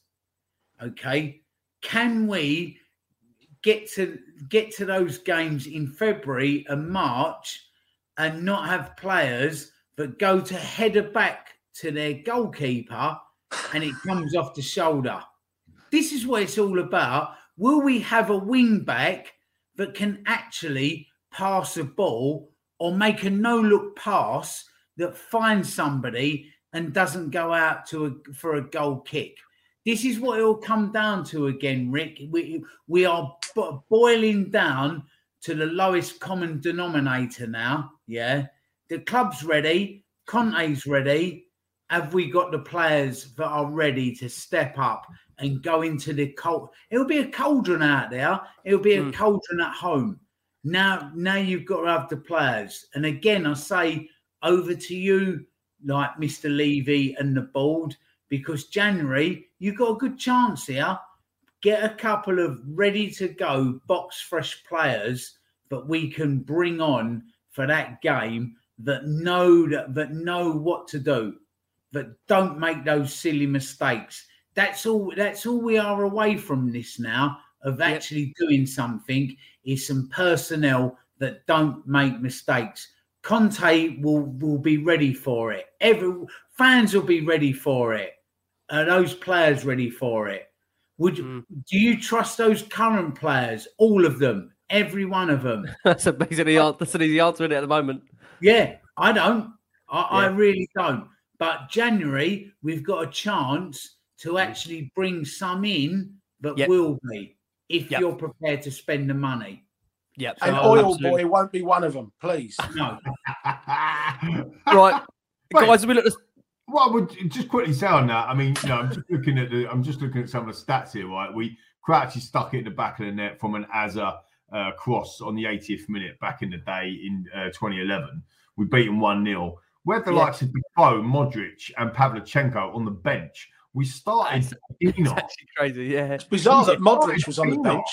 Okay, can we get to get to those games in February and March and not have players that go to header back to their goalkeeper and it comes off the shoulder? This is what it's all about. Will we have a wing back that can actually pass a ball or make a no look pass that finds somebody and doesn't go out to a, for a goal kick? This is what it'll come down to again, Rick. We, we are bo- boiling down to the lowest common denominator now. Yeah. The club's ready, Conte's ready. Have we got the players that are ready to step up and go into the cold? It'll be a cauldron out there. It'll be a hmm. cauldron at home. Now, now you've got to have the players. And again, I say over to you, like Mr. Levy and the board, because January, you've got a good chance here. Get a couple of ready to go box fresh players that we can bring on for that game that know that, that know what to do, that don't make those silly mistakes. That's all that's all we are away from this now of actually doing something is some personnel that don't make mistakes. Conte will will be ready for it. Every fans will be ready for it. Are those players ready for it? Would you, mm. do you trust those current players? All of them, every one of them. that's a basically the that's an easy answer in it at the moment. Yeah, I don't. I, I really don't. But January, we've got a chance to actually bring some in that Yep. will be if Yep. you're prepared to spend the money. Yep. And So- Oil Boy won't be one of them, please. No. Right, guys, we look. Well, I would just quickly say on that. I mean, you know, I'm just looking at the, I'm just looking at some of the stats here. Right, we Crouchy stuck it in the back of the net from an Azza uh, cross on the 80th minute back in the day in uh, 2011. We beat them one 0 We had the Yeah. likes of Defoe, Modric, and Pavlyuchenko on the bench. We started. It's Enoch. actually crazy. Yeah, it's bizarre that Modric was on the bench.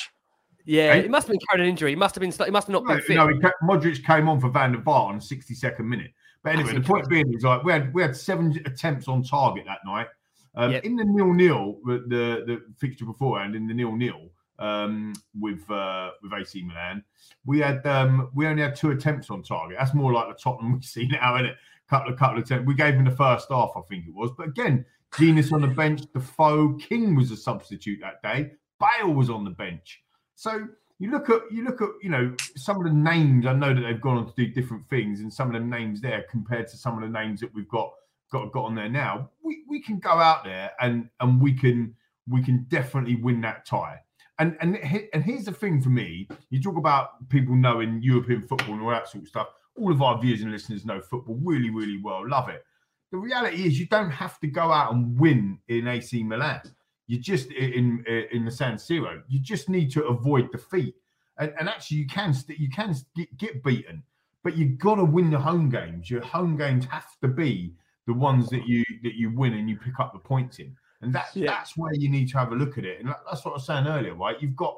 Yeah, Hey. it must have been carrying an injury. He must have been. He must have not No, been fit. no, he ca- Modric came on for Van der Vaart on the 62nd minute. But anyway, the point being is like we had we had seven attempts on target that night. Um, In the nil nil, the, the the fixture beforehand, in the nil nil um, with uh, with AC Milan, we had um, we only had two attempts on target. That's more like the Tottenham we see now, isn't it? Couple of couple of attempts. We gave him the first half, I think it was. But again, Jenas on the bench, Defoe, King was a substitute that day. Bale was on the bench. So you look at you look at you know some of the names. I know that they've gone on to do different things, and some of the names there compared to some of the names that we've got got got on there now. We we can go out there and and we can we can definitely win that tie. And and and here's the thing for me: you talk about people knowing European football and all that sort of stuff. All of our viewers and listeners know football really, really well, love it. The reality is, you don't have to go out and win in AC Milan. You just in in, the San Siro. You just need to avoid defeat. And, and actually, you can you can get, get beaten, but you've got to win the home games. Your home games have to be the ones that you that you win and you pick up the points in. And that's that's where you need to have a look at it. And that- that's what I was saying earlier, right? You've got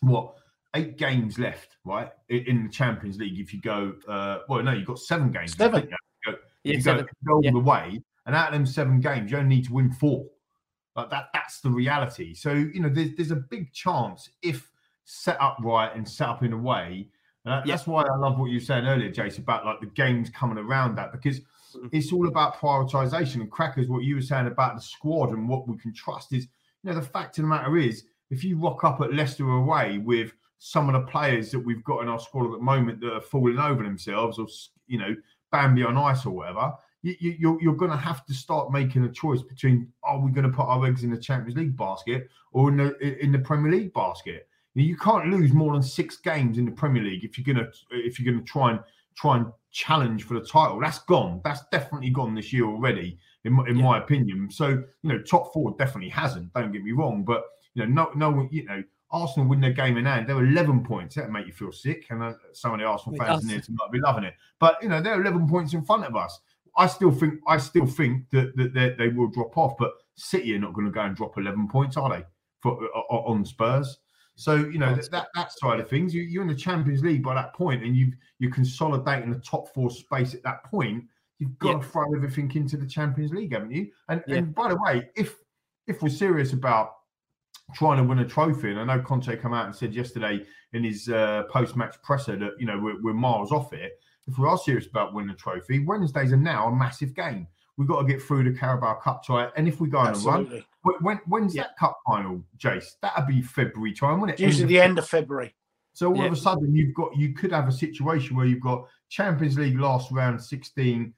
what eight games left, right, in the Champions League. If you go, uh, well, no, you've got seven games. left, Seven. haven't you? Go- Yeah, you seven. go all the way, and out of them seven games, you only need to win four. Like that, that's the reality. So you know, there's there's a big chance if set up right and set up in a way. And that- that's why I love what you were saying earlier, Jason, about like the games coming around that because it's all about prioritization. And crackers, what you were saying about the squad and what we can trust is, you know, the fact of the matter is, if you rock up at Leicester away with some of the players that we've got in our squad at the moment that are falling over themselves, or you know, Bambi on ice or whatever, you, you, you're, you're going to have to start making a choice between are we going to put our eggs in the Champions League basket or in the in the Premier League basket? You, you can't lose more than six games in the Premier League if you're gonna if you're gonna try and try and challenge for the title. That's gone. That's definitely gone this year already, in my, in my opinion. So you know, top four definitely hasn't. Don't get me wrong, but you know, no, no, you know. Arsenal win their game in hand. They're 11 points. That make you feel sick. And uh, some of the Arsenal It fans in there might be loving it. But you know, they're 11 points in front of us. I still think I still think that, that they, they will drop off, but City are not going to go and drop 11 points, are they? For o- on Spurs. So you know that, that that side of things, you, you're in the Champions League by that point, and you you're consolidating the top four space at that point. You've got Yeah. to throw everything into the Champions League, haven't you? And Yeah. and by the way, if if we're serious about trying to win a trophy, and I know Conte come out and said yesterday in his uh, post-match presser that you know we're, we're miles off it. If we are serious about winning a trophy, Wednesdays are now a massive game. We've got to get through the Carabao Cup tie, and if we go on a run, when, when when's that cup final, Jace? That'd be February time, wouldn't it? Usually the end of February. So all Yeah. of a sudden, you've got you could have a situation where you've got Champions League last round sixteen,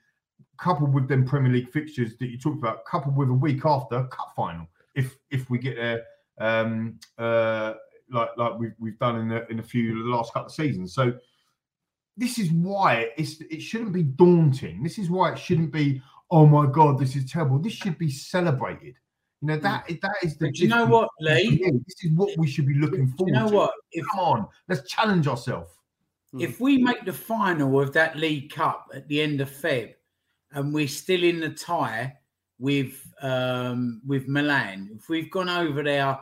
coupled with them Premier League fixtures that you talked about, coupled with a week after cup final. If if we get there, um, uh, like like we've we've done in the in a few of the last couple of seasons. So this is why it's it shouldn't be daunting. This is why it shouldn't be. Oh my God, this is terrible. This should be celebrated. You know that that is the. But you know what. Lee? This is what we should be looking forward You know to. what? If- Come on, let's challenge ourselves. If we make the final of that League Cup at the end of Feb, and we're still in the tie with um, with Milan, if we've gone over there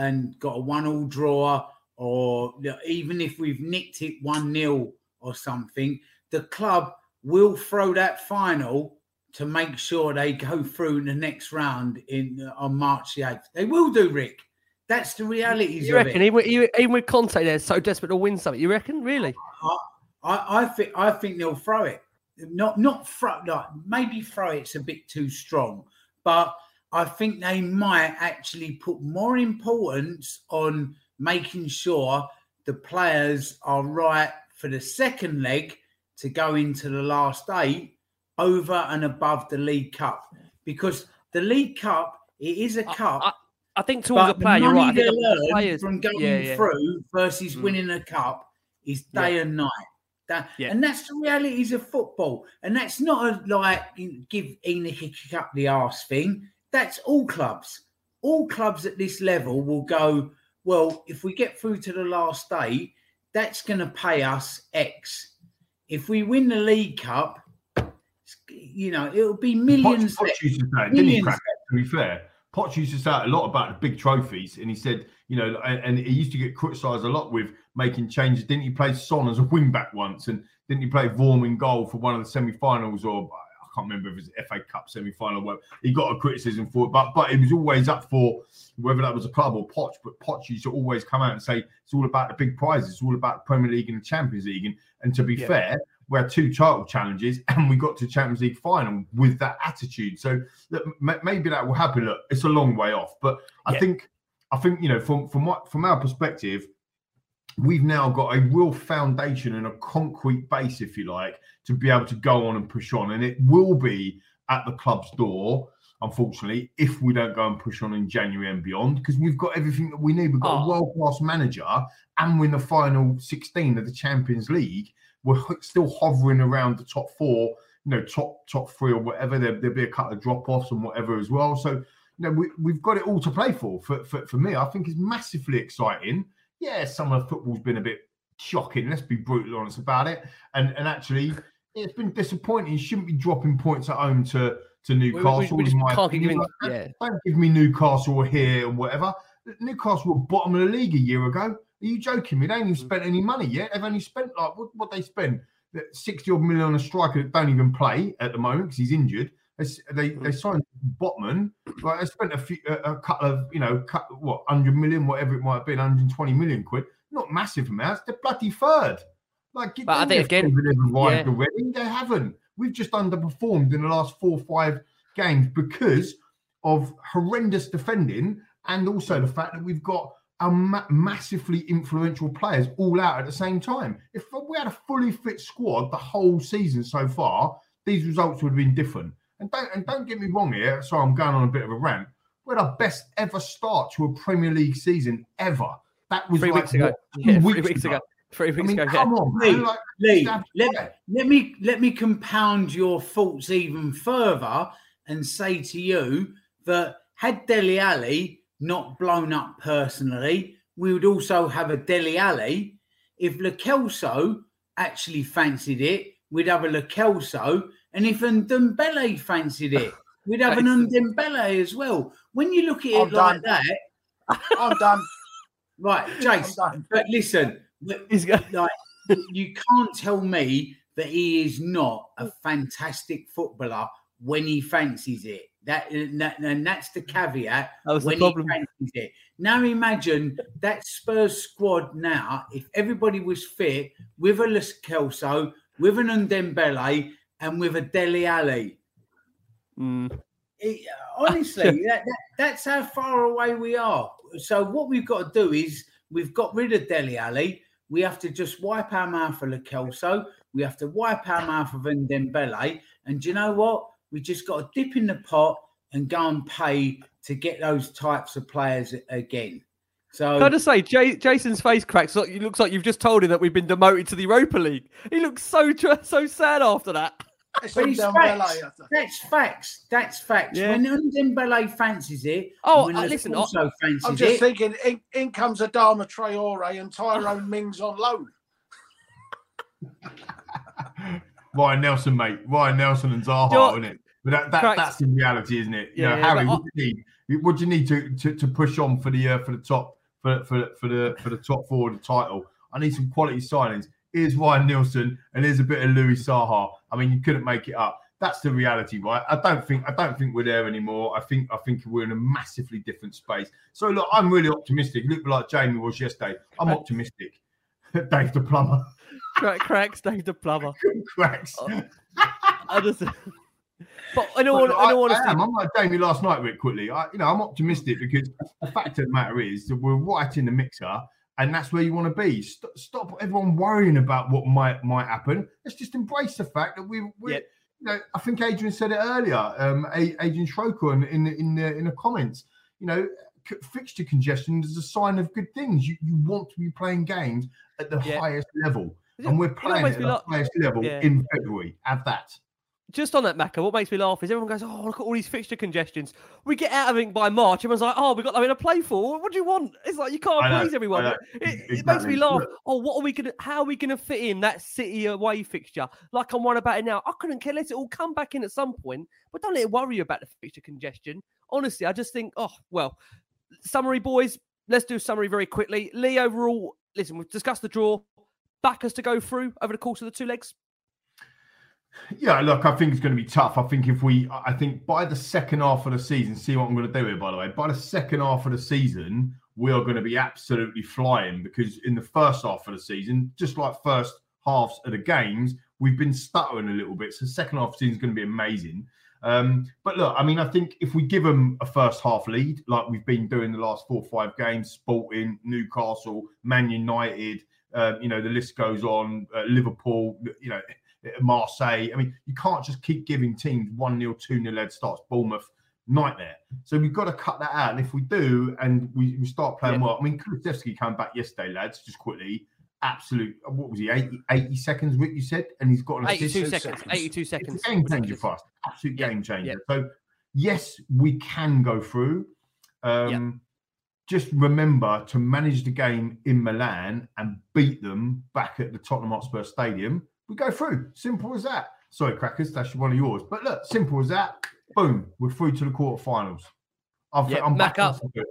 and got a one-all draw, or even if we've nicked it one 0 or something, the club will throw that final to make sure they go through in the next round in uh, on March the eighth. They will do, Rick. That's the realities You reckon it. even, even even with Conte they're so desperate to win something? You reckon, really? I, I, I think I think they'll throw it. Not not throw like maybe throw it's a bit too strong, but I think they might actually put more importance on making sure the players are right for the second leg to go into the last eight over and above the League Cup because the League Cup it is a cup. I think to but the player, you're right. I think they the learn players from going yeah, yeah. through versus Mm. winning a cup is day and night. That, Yeah. And that's the realities of football. And that's not a like give Enoch a kick up the arse thing. That's all clubs. All clubs at this level will go, well, if we get through to the last day, that's going to pay us X. If we win the League Cup, you know, it'll be millions. Poch, Poch used to say, didn't he? To be fair, Poch used to say a lot about the big trophies, and he said, you know, and, and he used to get criticised a lot with making changes. Didn't he play Son as a wing back once, and didn't he play Vorm in goal for one of the semi-finals, or can't remember if it was FA Cup semi-final. Well, he got a criticism for it, but but he was always up for whether that was a club or Poch. But Poch used to always come out and say it's all about the big prizes, it's all about the Premier League and the Champions League, and, and to be Yeah. fair we had two title challenges and we got to Champions League final with that attitude. So look, m- maybe that will happen. Look, it's a long way off, but I Yeah. think I think you know from from what from our perspective, we've now got a real foundation and a concrete base, if you like, to be able to go on and push on, and it will be at the club's door. Unfortunately, if we don't go and push on in January and beyond, because we've got everything that we need. We've got a Oh. world class manager, and we're in the final 16 of the Champions League we're still hovering around the top four, you know, top top three or whatever. There, there'll be a couple of drop offs and whatever as well. So, you know, we, we've got it all to play for. For, for. for me, I think it's massively exciting. Yeah, some of the football's been a bit shocking. Let's be brutally honest about it. And and actually, it's been disappointing. You shouldn't be dropping points at home to to we- Newcastle. we just in can't giving- Like, yeah. Don't give me Newcastle here and whatever. Newcastle were bottom of the league a year ago. Are you joking me? They ain't even Mm. spent any money yet. They've only spent like what, what they spent 60 odd million on a striker that don't even play at the moment because he's injured. They, they, Mm. signed Botman. Like they spent a few, a, a couple of, you know, cut, what, 100 million, whatever it might have been, 120 million quid. Not massive amounts. They're bloody third. Like, get But I them think their again- favourite ever arrived yeah. already. They haven't. We've just underperformed in the last four or five games because of horrendous defending and also the fact that we've got our ma- massively influential players all out at the same time. If we had a fully fit squad the whole season so far, these results would have been different. And don't and don't get me wrong here. So I'm going on a bit of a rant. We had our best ever start to a Premier League season ever. That was Three like, weeks ago. what, Yeah, two three weeks ago. Three I weeks mean, ago. come yeah. on, Lee, man. Like, Lee, let, let me let me compound your thoughts even further and say to you that had Dele Alli not blown up personally, we would also have a Dele Alli. If Lo Celso actually fancied it, we'd have a Lo Celso, and if Ndombele fancied it, we'd have an Ndombele as well. When you look at it I'm like done. that, I'm done. Right, Jace. But listen, but, like you can't tell me that he is not a fantastic footballer when he fancies it. That, that and that's the caveat That was the when problem. he fancies it. Now imagine that Spurs squad now, if everybody was fit with a Lo Celso, with an Ndombele, and with a Dele Alli. Mm. It- honestly, that, that, that's how far away we are. So what we've got to do is we've got rid of Deli Ali. We have to just wipe our mouth of Lo Celso. We have to wipe our mouth of Ndembele. And do you know what? We just got to dip in the pot and go and pay to get those types of players again. So Can I just say, Jay, Jason's face cracks. Like, it looks like you've just told him that we've been demoted to the Europa League. He looks so tr- so sad after that. It's But facts. That's facts. That's facts. Yeah. When Ndombele fancies it, Oh, when uh, listen, Celso I'm just it, thinking, in, in comes Adama Traore and Tyrone Mings on loan. Ryan Nelsen, mate. Ryan Nelsen and Saha, You're- isn't it? But that, that that's the reality, isn't it? You Yeah, know, yeah, Harry, but what do you need? What do you need to, to, to push on for the uh, for the top for for for the for the top four of the title? I need some quality signings. Here's Ryan Nelsen and here's a bit of Louis Saha. I mean, you couldn't make it up. That's the reality, right? I don't think I don't think we're there anymore. I think I think we're in a massively different space. So look, I'm really optimistic. Look like Jamie was yesterday. I'm optimistic. Dave the plumber Crack, cracks, Dave the plumber. cracks. Oh. I just. But all, But in I, all I honesty, am. I'm like Jamie last night, Rick. Quickly, I, you know, I'm optimistic because the fact of the matter is that we're right in the mixer, and that's where you want to be. Stop, stop everyone worrying about what might might happen. Let's just embrace the fact that we, we Yep. you know, I think Adrian said it earlier. Um, Adrian Schroker in in the, in the in the comments, you know. Fixture congestion is a sign of good things. You, you want to be playing games at the Yeah. highest level. and we're You know what playing at the laugh? highest level Yeah. in February. Have that. Just on that, Macca, what makes me laugh is everyone goes, "Oh, look at all these fixture congestions." We get out of it by March. Everyone's like, "Oh, we got nothing to play for. What do you want?" It's like you can't know, please everyone. I know. It, it makes me laugh. Oh, what are we gonna? How are we gonna fit in that City away fixture? Like I'm worried about it now. I couldn't care less. It will come back in at some point, but don't let it worry you about the fixture congestion. Honestly, I just think, oh well. Summary, boys. Let's do a summary very quickly. Lee, overall, listen, we've discussed the draw. Back us to go through over the course of the two legs. Yeah, look, I think it's going to be tough. I think if we, I think by the second half of the season, see what I'm going to do here, by the way. By the second half of the season, we are going to be absolutely flying because in the first half of the season, just like first halves of the games, we've been stuttering a little bit. So second half season is going to be amazing. Um, but look, I mean, I think if we give them a first half lead, like we've been doing the last four or five games, Sporting, Newcastle, Man United, uh, you know, the list goes on, uh, Liverpool, you know, Marseille. I mean, you can't just keep giving teams 1 0, 2 0 lead starts, Bournemouth, nightmare. So we've got to cut that out. And if we do and we, we start playing well, I mean, Kulusevski came back yesterday, lads, just quickly. Absolute, what was he, 80, 80 seconds, Rick, you said? And he's got an 82 assist. seconds. 82 seconds. It's game changer for us. Absolute game changer. So, yes, we can go through. Um, Just remember to manage the game in Milan and beat them back at the Tottenham Hotspur Stadium. We go through. Simple as that. Sorry, Crackers, that's one of yours. But look, simple as that. Boom, we're through to the quarterfinals. I've, Yeah, I'm Mac back up. good.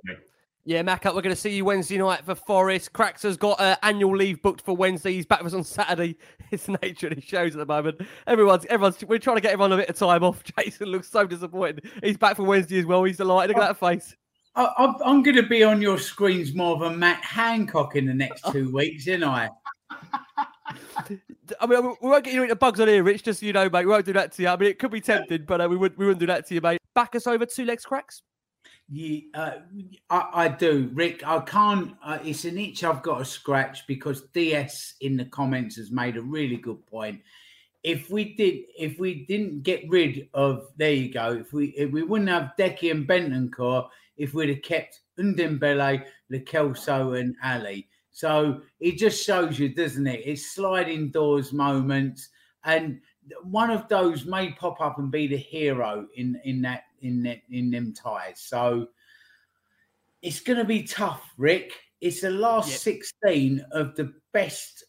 Yeah, Mac up. We're going to see you Wednesday night for Forest. Cracks has got uh, annual leave booked for Wednesday. He's back with us on Saturday. It's the nature of his shows at the moment. Everyone's, everyone's. We're trying to get everyone a bit of time off. Jason looks so disappointed. He's back for Wednesday as well. He's delighted. Look at that face. I, I, I'm going to be on your screens more of a Matt Hancock in the next two weeks, isn't I? I mean, we won't get you into bugs on here, Rich. Just so you know, mate. We won't do that to you. I mean, it could be tempting, but uh, we wouldn't. We wouldn't do that to you, mate. Back us over two legs cracks. Yeah, uh, I, I do, Rick. I can't. Uh, it's an itch I've got to scratch because DS in the comments has made a really good point. If we did, if we didn't get rid of, there you go. If we if we wouldn't have Decky and Bentancur, if we'd have kept Ndombele, Lo Celso, and Ali. So it just shows you, doesn't it? It's sliding doors moments, and one of those may pop up and be the hero in in that in that in them ties. So it's going to be tough, Rick. It's the last sixteen of the best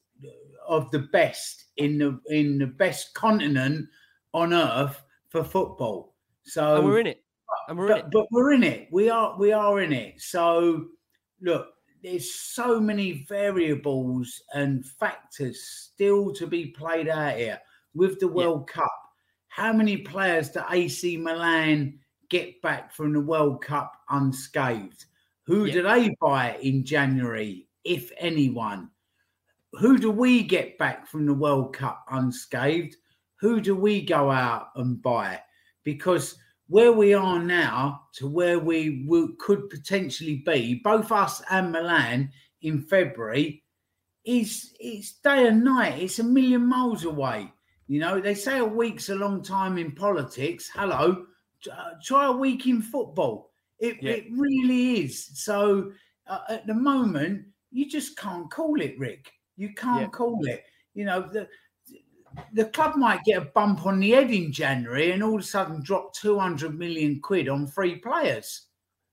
of the best in the in the best continent on earth for football. So And we're in it. And we're in it. but we're in it. We are we are in it. So look, there's so many variables and factors still to be played out here with the World Cup. How many players do AC Milan get back from the World Cup unscathed? Who do they buy in January, if anyone? Who do we get back from the World Cup unscathed? Who do we go out and buy? Because where we are now to where we could potentially be, both us and Milan in February, is it's day and night. It's a million miles away. You know, they say a week's a long time in politics. Hello, uh, try a week in football. It, Yeah. it really is. So uh, at the moment, you just can't call it, Rick. You can't Yeah. call it. You know, the the club might get a bump on the head in January and all of a sudden drop 200 million quid on free players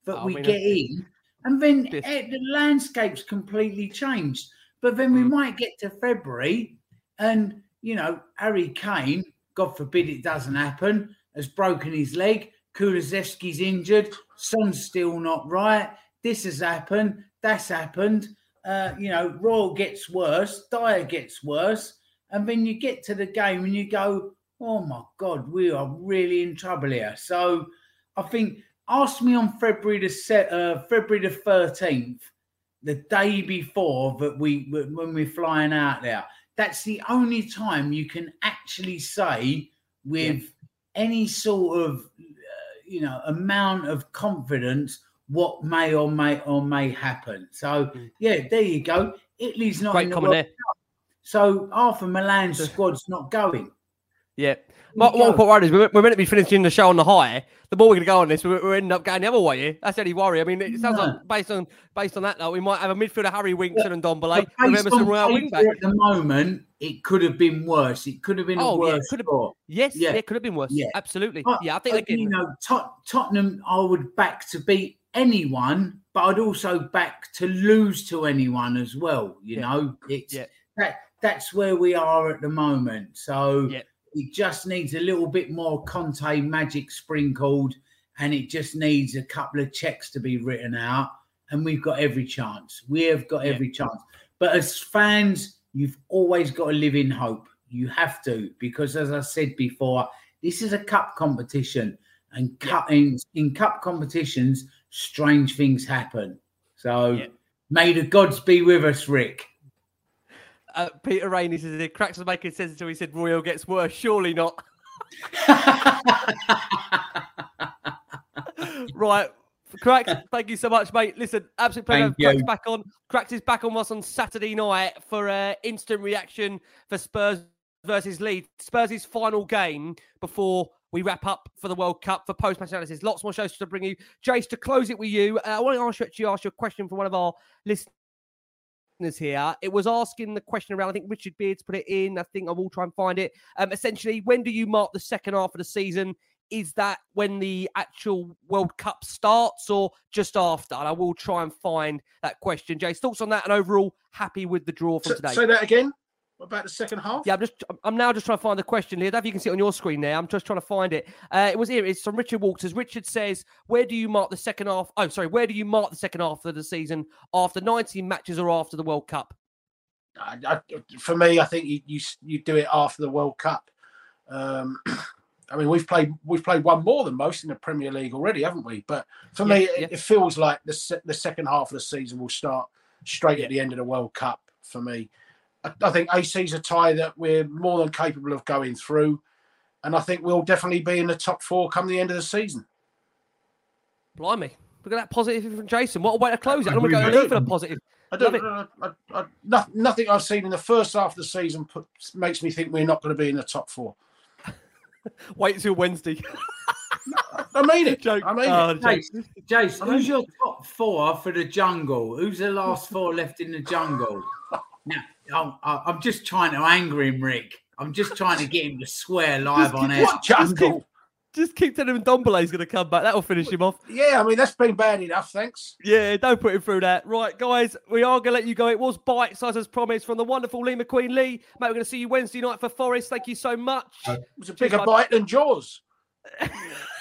that I we mean, get in. And then eh, the landscape's completely changed. But then we Mm. might get to February and, you know, Harry Kane, God forbid it doesn't happen, has broken his leg. Kulusevski's injured. Son's still not right. This has happened. That's happened. Uh, you know, Royal gets worse. Dier gets worse. And then you get to the game and you go, oh my God, we are really in trouble here. So I think, ask me on February the, se- uh, February the 13th, the day before that we when we're flying out there. That's the only time you can actually say with any sort of uh, you know amount of confidence what may or may or may happen. So yeah, there you go. Italy's not Great in the comment World there. So half of Milan's squad's not going. Yeah. What, what I'm worried is we're, we're meant to be finishing the show on the high. The more we're going to go on this, we're, we're ending up going the other way. Here. That's the only worry. I mean, it sounds No. like based on based on that, though, we might have a midfielder Harry Winkson and Don But with based Emerson on Royal wing back. at the moment, it could have been worse. It could have been Oh, yeah, worse could have- score. Yes, yeah. Yeah. it could have been worse. Yeah. Absolutely. But- yeah, I think uh, but, again. you know, Tot- Tottenham, I would back to beat anyone, but I'd also back to lose to anyone as well. You know, it's that that's where we are at the moment. So it just needs a little bit more Conte magic sprinkled, and it just needs a couple of checks to be written out, and we've got every chance. We have got every chance. But as fans, you've always got to live in hope. You have to, because as I said before, this is a cup competition, and cup in, in cup competitions, strange things happen. So may the gods be with us, Rick. Uh, Peter Rainey says if cracks was making sense until he said Royal gets worse. Surely not. right. Cracks, thank you so much, mate. Listen, absolute pleasure. Cracks back on. Cracks is back on us on Saturday night for uh, instant reaction for Spurs versus Leeds. Spurs' final game before we wrap up for the World Cup for post match analysis. Lots more shows to bring you. Jace, to close it with you, uh, I want to ask you, actually ask you a question from one of our listeners here. It was asking the question around, I think Richard Beards put it in. I think I will try and find it. Um, essentially, when do you mark the second half of the season? Is that when the actual World Cup starts or just after? And I will try and find that question. Jay's thoughts on that and overall happy with the draw from S- today. Say that again. What about the second half? Yeah, I'm just I'm now just trying to find the question here. If you can see it on your screen there. I'm just trying to find it. Uh, it was here. It's from Richard Walters. Richard says, "Where do you mark the second half? Oh, sorry. Where do you mark the second half of the season after 19 matches or after the World Cup?" I, I, for me, I think you, you you do it after the World Cup. Um, I mean, we've played we've played one more than most in the Premier League already, haven't we? But for me, Yeah, it, it feels like the se- the second half of the season will start straight at the end of the World Cup. For me, I, I think AC's a tie that we're more than capable of going through, and I think we'll definitely be in the top four come the end of the season. Blimey, look at that positive from Jason. What a way to close it. I don't want to go with leave for the positive. I don't. I, I, I, nothing I've seen in the first half of the season put, makes me think we're not going to be in the top four. Wait till Wednesday. I mean it. Joke. I mean Oh, it. joke. Jace, Jace, who's your top four for the jungle? Who's the last four left in the jungle? Now, I'm, I'm just trying to anger him, Rick. I'm just trying to get him to swear live on air. What jungle? Just keep telling him Ndombele's going to come back. That'll finish him off. Yeah, I mean that's been bad enough. Thanks. Yeah, don't put him through that. Right, guys, we are going to let you go. It was bite size as promised from the wonderful Lee McQueen. Lee, mate, we're going to see you Wednesday night for Forest. Thank you so much. It was a bigger bud. bite than Jaws.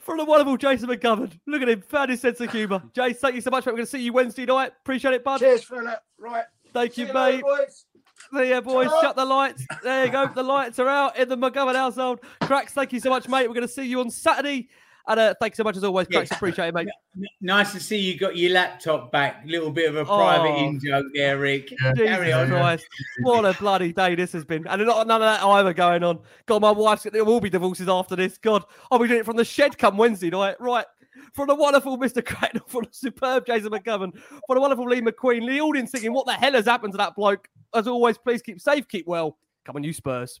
From the wonderful Jason McGovern. Look at him, found his sense of humour. Jace, thank you so much. mate. We're going to see you Wednesday night. Appreciate it, bud. Cheers, fella. Right. Thank you, See later, mate. boys. There you boys. Shut the lights. There you go. The lights are out in the McGovern household. Cracks, thank you so much, mate. We're going to see you on Saturday. And uh, thanks so much as always, Cracks. Appreciate it, mate. Nice to see you got your laptop back. Little bit of a private Oh. in joke there, Rick. Carry on. Christ. What a bloody day this has been. And not none of that either going on. God, my wife's there will be divorces after this. God, I'll be doing it from the shed come Wednesday night. Right. From the wonderful Mr. Cracknell, from the superb Jason McGovern, from the wonderful Lee McQueen, the audience thinking, what the hell has happened to that bloke? As always, please keep safe, keep well. Come on, you Spurs.